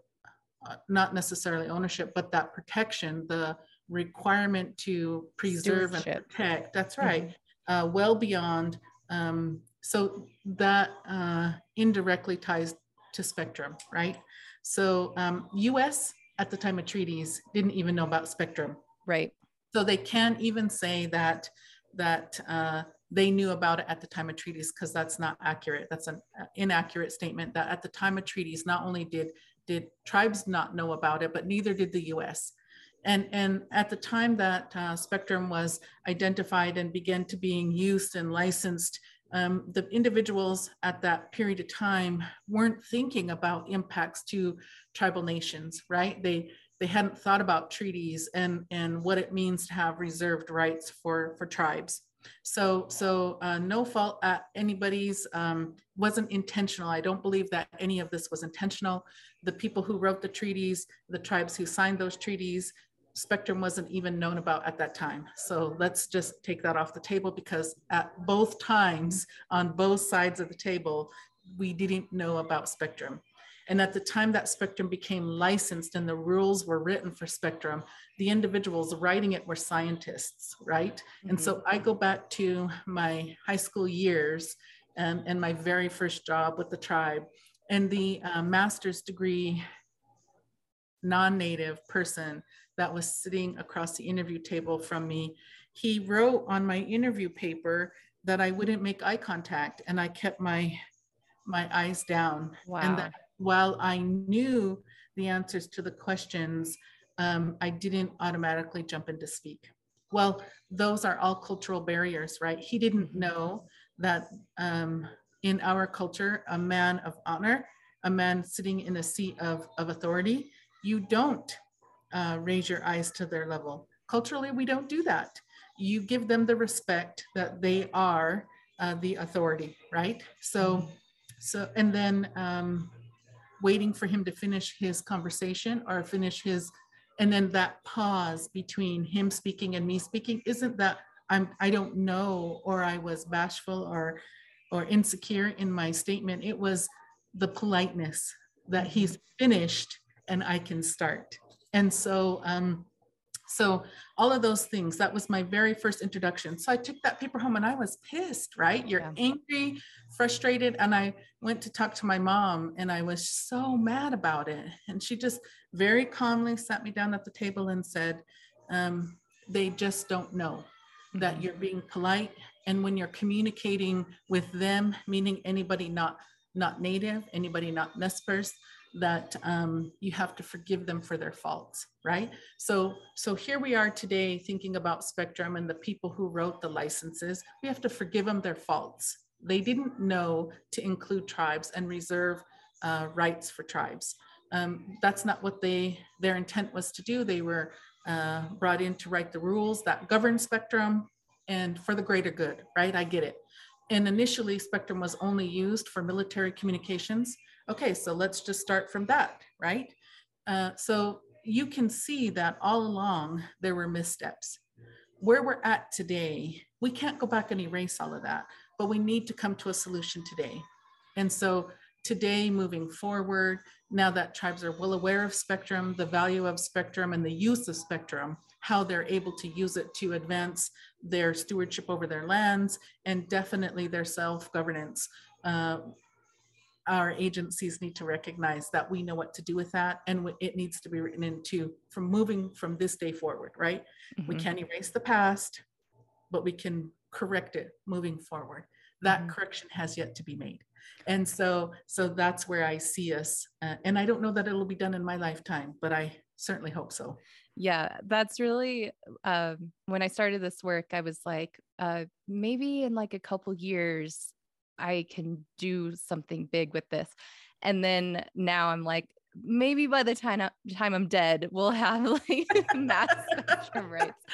uh, not necessarily ownership but that protection the requirement to preserve and protect that's right mm-hmm. Uh, well beyond um, so that uh, indirectly ties to spectrum right? So um, us at the time of treaties didn't even know about spectrum. Right so they can't even say that that uh, they knew about it at the time of treaties because that's not accurate. That's an uh, inaccurate statement. That at the time of treaties, not only did did tribes not know about it, but neither did the U.S. And and at the time that uh, Spectrum was identified and began to being used and licensed, um, the individuals at that period of time weren't thinking about impacts to tribal nations, right? They they hadn't thought about treaties and, and what it means to have reserved rights for, for tribes. So, so uh, no fault at anybody's um, wasn't intentional. I don't believe that any of this was intentional. The people who wrote the treaties, the tribes who signed those treaties, spectrum wasn't even known about at that time. So let's just take that off the table because at both times on both sides of the table, we didn't know about spectrum. And at the time that Spectrum became licensed and the rules were written for Spectrum, the individuals writing it were scientists, right? Mm-hmm. And so I go back to my high school years um, and my very first job with the tribe. And the uh, master's degree non native person that was sitting across the interview table from me, he wrote on my interview paper that I wouldn't make eye contact and I kept my my eyes down wow. and that while I knew the answers to the questions, um, I didn't automatically jump in to speak. Well, those are all cultural barriers, right? He didn't know that um, in our culture, a man of honor, a man sitting in a seat of, of authority, you don't uh, raise your eyes to their level. Culturally, we don't do that. You give them the respect that they are uh, the authority, right? So, so, and then um, waiting for him to finish his conversation or finish his, and then that pause between him speaking and me speaking, isn't that I'm, I don't know, or I was bashful or, or insecure in my statement. It was the politeness that he's finished and I can start. And so, um, so all of those things, that was my very first introduction. So I took that paper home and I was pissed, right? You're yeah. angry, frustrated. And I went to talk to my mom and I was so mad about it. And she just very calmly sat me down at the table and said, um, they just don't know that mm-hmm. you're being polite. And when you're communicating with them, meaning anybody not not native, anybody not Nez Perce, that um, you have to forgive them for their faults, right? So, so here we are today thinking about Spectrum and the people who wrote the licenses. We have to forgive them their faults. They didn't know to include tribes and reserve uh, rights for tribes. Um, that's not what they their intent was to do. They were uh, brought in to write the rules that govern Spectrum and for the greater good, right? I get it. And initially, Spectrum was only used for military communications Okay, so let's just start from that, right? Uh, so you can see that all along there were missteps. Where we're at today, we can't go back and erase all of that, but we need to come to a solution today. And so today, moving forward, now that tribes are well aware of spectrum, the value of spectrum, and the use of spectrum, how they're able to use it to advance their stewardship over their lands and definitely their self governance. Uh, our agencies need to recognize that we know what to do with that and it needs to be written into from moving from this day forward right mm-hmm. we can't erase the past but we can correct it moving forward that mm-hmm. correction has yet to be made and so so that's where i see us uh, and i don't know that it'll be done in my lifetime but i certainly hope so yeah that's really um, when i started this work i was like uh, maybe in like a couple years I can do something big with this. And then now I'm like, maybe by the time, time I'm dead, we'll have like mass spectrum rights.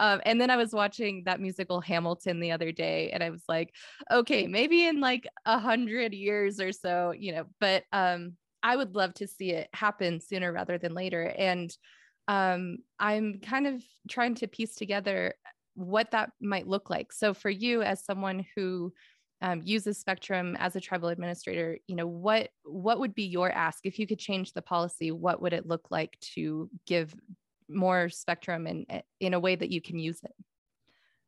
Um, and then I was watching that musical Hamilton the other day, and I was like, okay, maybe in like a hundred years or so, you know. But um, I would love to see it happen sooner rather than later. And um, I'm kind of trying to piece together what that might look like. So for you, as someone who um, uses Spectrum as a tribal administrator, you know, what what would be your ask if you could change the policy? What would it look like to give more Spectrum in in a way that you can use it?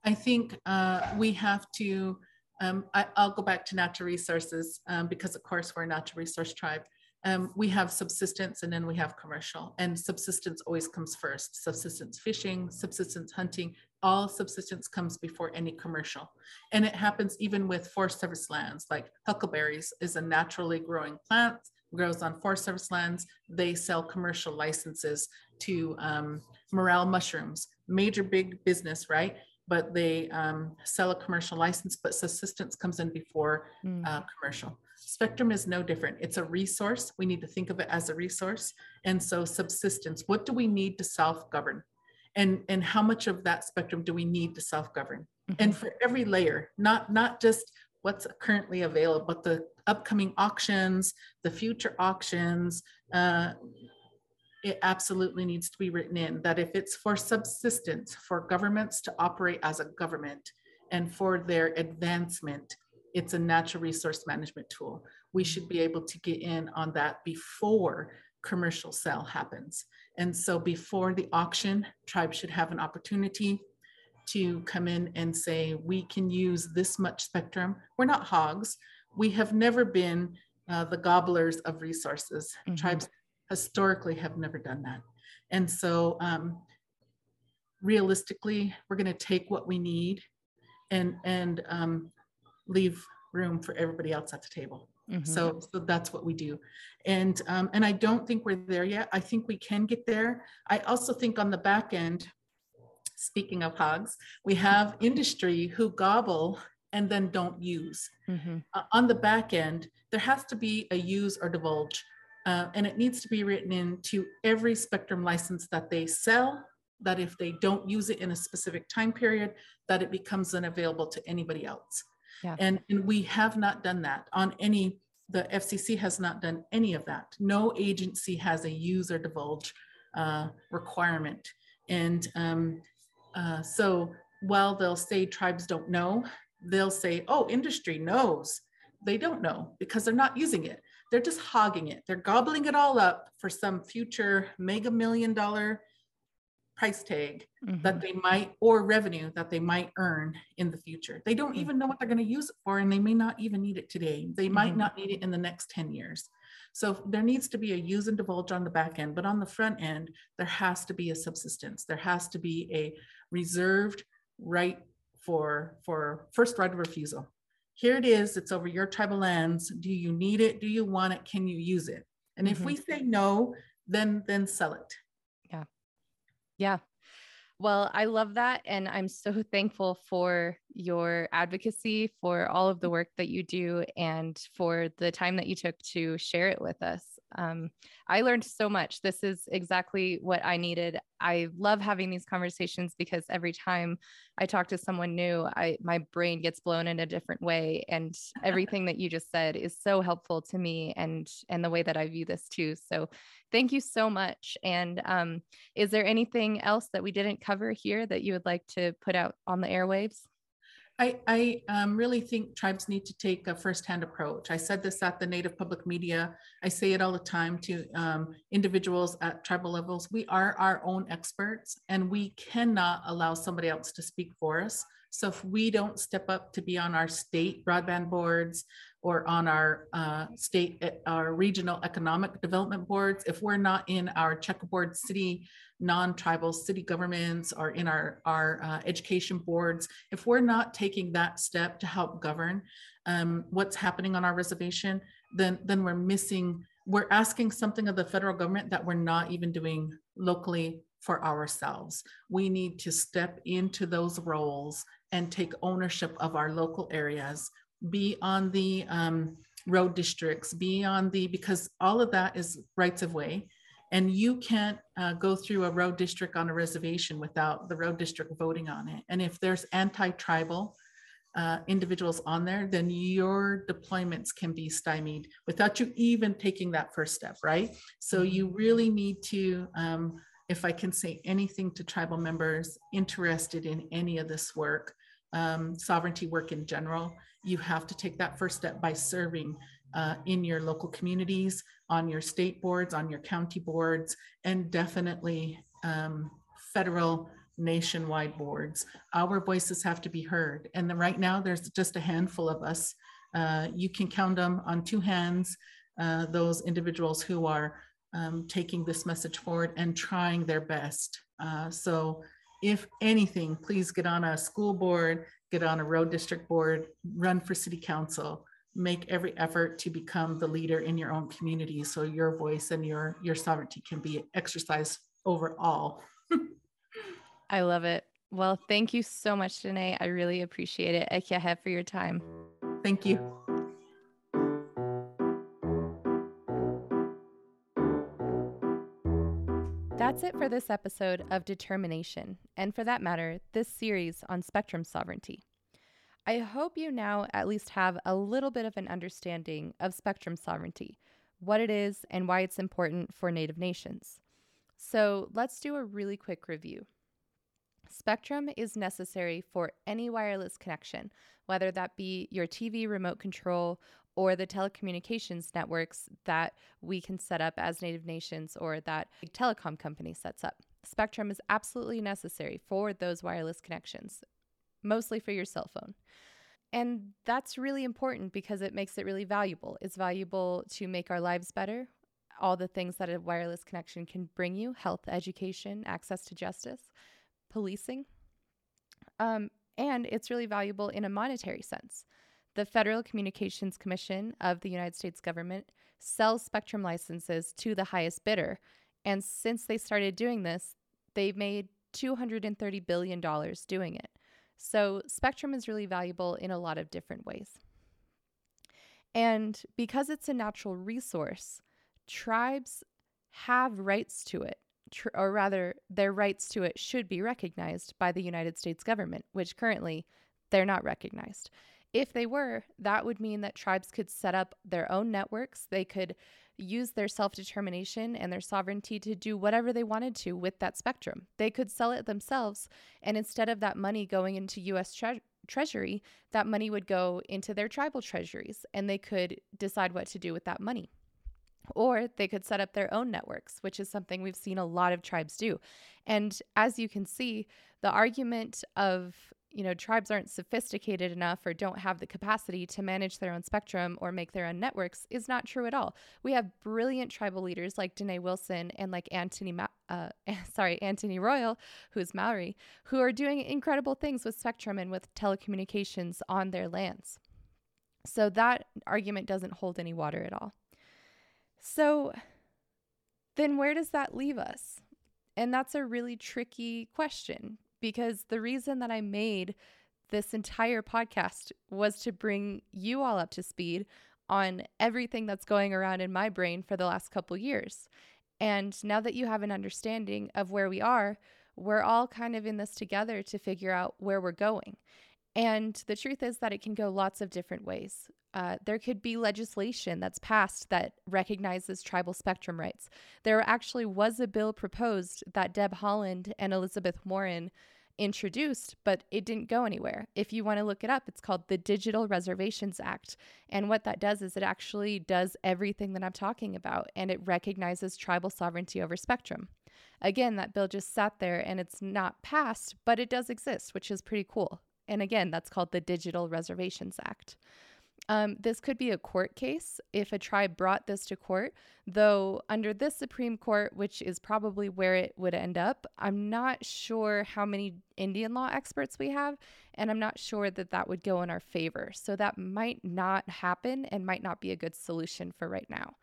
I think uh, we have to. Um, I, will go back to natural resources um, because, of course, we're a natural resource tribe um, we have subsistence and then we have commercial and subsistence always comes first subsistence fishing subsistence hunting all subsistence comes before any commercial and it happens even with forest service lands like huckleberries is a naturally growing plant grows on forest service lands they sell commercial licenses to um, morel mushrooms major big business right but they um, sell a commercial license but subsistence comes in before mm. uh, commercial Spectrum is no different. It's a resource. We need to think of it as a resource. And so subsistence, what do we need to self-govern? And, and how much of that spectrum do we need to self-govern? Mm-hmm. And for every layer, not, not just what's currently available, but the upcoming auctions, the future auctions, uh, it absolutely needs to be written in that if it's for subsistence, for governments to operate as a government and for their advancement, it's a natural resource management tool. We should be able to get in on that before commercial sale happens. And so before the auction, tribes should have an opportunity to come in and say, we can use this much spectrum. We're not hogs. We have never been uh, the gobblers of resources. Mm-hmm. Tribes historically have never done that. And so um, realistically, we're going to take what we need and, and um, leave room for everybody else at the table. Mm-hmm. So, so that's what we do, and um, and I don't think we're there yet. I think we can get there. I also think on the back end, speaking of hogs, we have industry who gobble and then don't use. Mm-hmm. Uh, on the back end, there has to be a use or divulge uh, and it needs to be written into every spectrum license that they sell that if they don't use it in a specific time period that it becomes unavailable to anybody else yeah. and, and we have not done that on any the fcc has not done any of that no agency has a use or divulge uh, requirement and um, uh, so while they'll say tribes don't know they'll say oh industry knows they don't know because they're not using it they're just hogging it. They're gobbling it all up for some future mega million dollar price tag mm-hmm. that they might or revenue that they might earn in the future. They don't mm-hmm. even know what they're going to use it for and they may not even need it today. They might mm-hmm. not need it in the next 10 years. So there needs to be a use and divulge on the back end, but on the front end there has to be a subsistence. There has to be a reserved right for for first right of refusal here it is, it's over your tribal lands. Do you need it? Do you want it? Can you use it? And if we mm-hmm. say no, then then sell it. Yeah. Well, I love that. And I'm so thankful for your advocacy, for all of the work that you do, and for the time that you took to share it with us. Um, I learned so much. This is exactly what I needed. I love having these conversations because every time I talk to someone new, I my brain gets blown in a different way. And everything that you just said is so helpful to me and and the way that I view this too. So thank you so much. And um, is there anything else that we didn't cover here that you would like to put out on the airwaves? I, I um, really think tribes need to take a firsthand approach. I said this at the Native Public Media. I say it all the time to um, individuals at tribal levels. We are our own experts and we cannot allow somebody else to speak for us. So if we don't step up to be on our state broadband boards or on our uh, state, our regional economic development boards, if we're not in our checkerboard city non-tribal city governments or in our, our uh, education boards, if we're not taking that step to help govern um, what's happening on our reservation, then, then we're missing, we're asking something of the federal government that we're not even doing locally for ourselves. We need to step into those roles and take ownership of our local areas, be on the um, road districts, be on the, because all of that is rights of way. And you can't uh, go through a road district on a reservation without the road district voting on it. And if there's anti-tribal uh, individuals on there, then your deployments can be stymied without you even taking that first step, right? So you mm-hmm. really need to, um, if I can say anything to tribal members interested in any of this work, um, sovereignty work in general, you have to take that first step by serving uh, in your local communities, on your state boards, on your county boards, and definitely um, federal nationwide boards. Our voices have to be heard. And right now, there's just a handful of us. Uh, you can count them on two hands, uh, those individuals who are um, taking this message forward and trying their best. Uh, so if anything, please get on a school board, get on a road district board, run for city council make every effort to become the leader in your own community so your voice and your your sovereignty can be exercised over all. I love it. Well thank you so much Danae. i really appreciate it. Ekiahe for your time. Thank you That's it for this episode of Determi-Nation, and for that matter, this series on spectrum sovereignty. I hope you now at least have a little bit of an understanding of spectrum sovereignty, what it is, and why it's important for Native nations. So let's do a really quick review. Spectrum is necessary for any wireless connection, whether that be your TV remote control or the telecommunications networks that we can set up as Native Nations or that a telecom company sets up. Spectrum is absolutely necessary for those wireless connections, mostly for your cell phone. And that's really important because it makes it really valuable. It's valuable to make our lives better, all the things that a wireless connection can bring you health, education, access to justice, policing. Um, and it's really valuable in a monetary sense. The Federal Communications Commission of the United States government sells spectrum licenses to the highest bidder. And since they started doing this, they've made $230 billion doing it. So, spectrum is really valuable in a lot of different ways. And because it's a natural resource, tribes have rights to it, tr- or rather, their rights to it should be recognized by the United States government, which currently they're not recognized. If they were, that would mean that tribes could set up their own networks. They could use their self determination and their sovereignty to do whatever they wanted to with that spectrum. They could sell it themselves, and instead of that money going into US tre- Treasury, that money would go into their tribal treasuries, and they could decide what to do with that money. Or they could set up their own networks, which is something we've seen a lot of tribes do. And as you can see, the argument of you know tribes aren't sophisticated enough or don't have the capacity to manage their own spectrum or make their own networks is not true at all. We have brilliant tribal leaders like Danae Wilson and like Anthony, Ma- uh, sorry Anthony Royal, who is Maori, who are doing incredible things with spectrum and with telecommunications on their lands. So that argument doesn't hold any water at all. So then where does that leave us? And that's a really tricky question because the reason that I made this entire podcast was to bring you all up to speed on everything that's going around in my brain for the last couple years. And now that you have an understanding of where we are, we're all kind of in this together to figure out where we're going. And the truth is that it can go lots of different ways. Uh, there could be legislation that's passed that recognizes tribal spectrum rights. There actually was a bill proposed that Deb Haaland and Elizabeth Warren introduced, but it didn't go anywhere. If you want to look it up, it's called the Digital Reservations Act. And what that does is it actually does everything that I'm talking about and it recognizes tribal sovereignty over spectrum. Again, that bill just sat there and it's not passed, but it does exist, which is pretty cool. And again, that's called the Digital Reservations Act. Um, this could be a court case if a tribe brought this to court, though, under this Supreme Court, which is probably where it would end up, I'm not sure how many Indian law experts we have, and I'm not sure that that would go in our favor. So that might not happen and might not be a good solution for right now.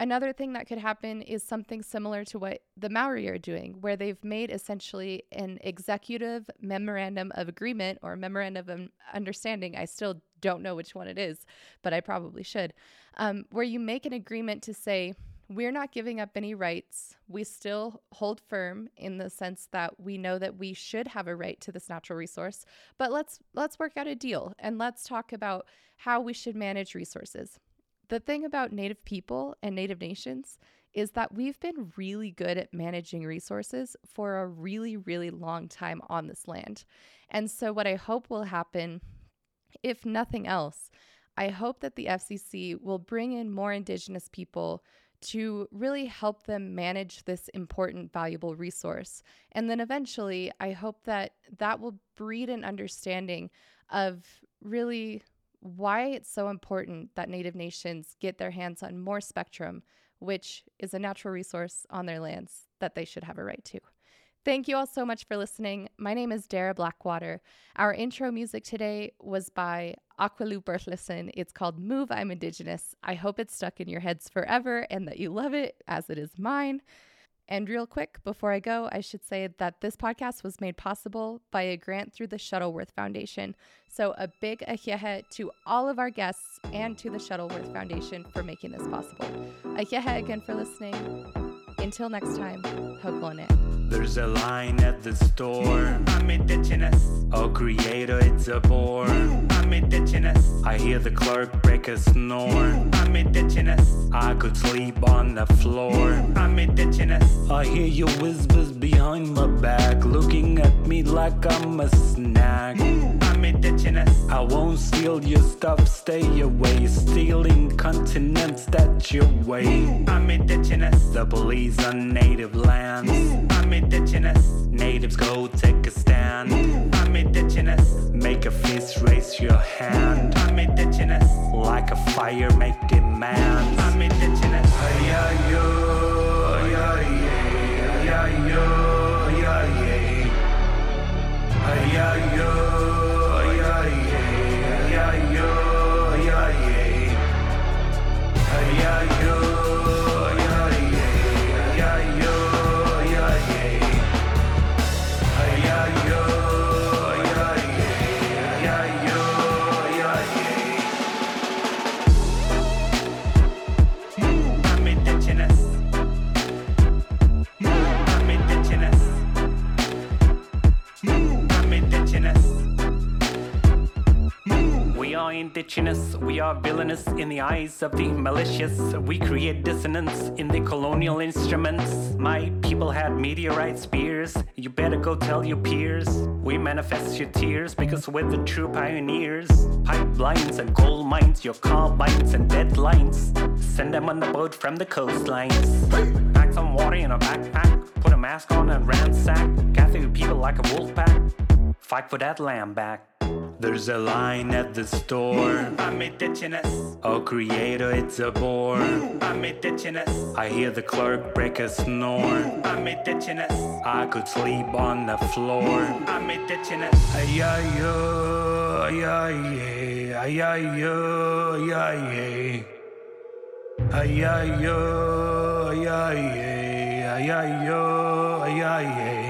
Another thing that could happen is something similar to what the Maori are doing, where they've made essentially an executive memorandum of agreement or memorandum of understanding. I still don't know which one it is, but I probably should. Um, where you make an agreement to say, we're not giving up any rights. We still hold firm in the sense that we know that we should have a right to this natural resource, but let's let's work out a deal and let's talk about how we should manage resources. The thing about Native people and Native nations is that we've been really good at managing resources for a really, really long time on this land. And so, what I hope will happen, if nothing else, I hope that the FCC will bring in more Indigenous people to really help them manage this important, valuable resource. And then eventually, I hope that that will breed an understanding of really why it's so important that Native nations get their hands on more spectrum, which is a natural resource on their lands that they should have a right to. Thank you all so much for listening. My name is Darrah Blackwater. Our intro music today was by Aqqalu Berthelsen. It's called Move I'm Indigenous. I hope it's stuck in your heads forever and that you love it as it is mine. And real quick, before I go, I should say that this podcast was made possible by a grant through the Shuttleworth Foundation. So a big ahéhee' to all of our guests and to the Shuttleworth Foundation for making this possible. Ahéhee' again for listening. Until next time, Hágoónee'. There's a line at the store. I'm indigenous. Oh, creator, it's a bore. I hear the clerk break a snore. I'm indigenous. I could sleep on the floor. I'm indigenous. I hear your whispers behind my back, looking at me like I'm a snack. I'm. I won't steal your stuff, stay away. Stealing continents that your way. I'm indigenous. The police on native lands. I'm indigenous. Natives go take a stand. Make a fist, raise your hand. Like a fire, make demands. I'm indigenous. Ay-ya-yo, ay-ya-yay, we are villainous in the eyes of the malicious. We create dissonance in the colonial instruments. My people had meteorite spears. You better go tell your peers. We manifest your tears because we're the true pioneers. Pipelines and gold mines, your carbines and deadlines. Send them on the boat from the coastlines. Pack some water in a backpack, put a mask on and ransack. Gather your people like a wolf pack. Fight for that land back. There's a line at the store. Oh, creator, it's a bore. I hear the clerk break a snore. I could sleep on the floor. I'm indigenous. Ay-ya-yo, ay-ya-yay, ay-ya-yo, ay-ya-yay. Ay-ya-yo, ay-ya-yay, ay-ya-yo, ay-ya-yay. Ay-ya-yo,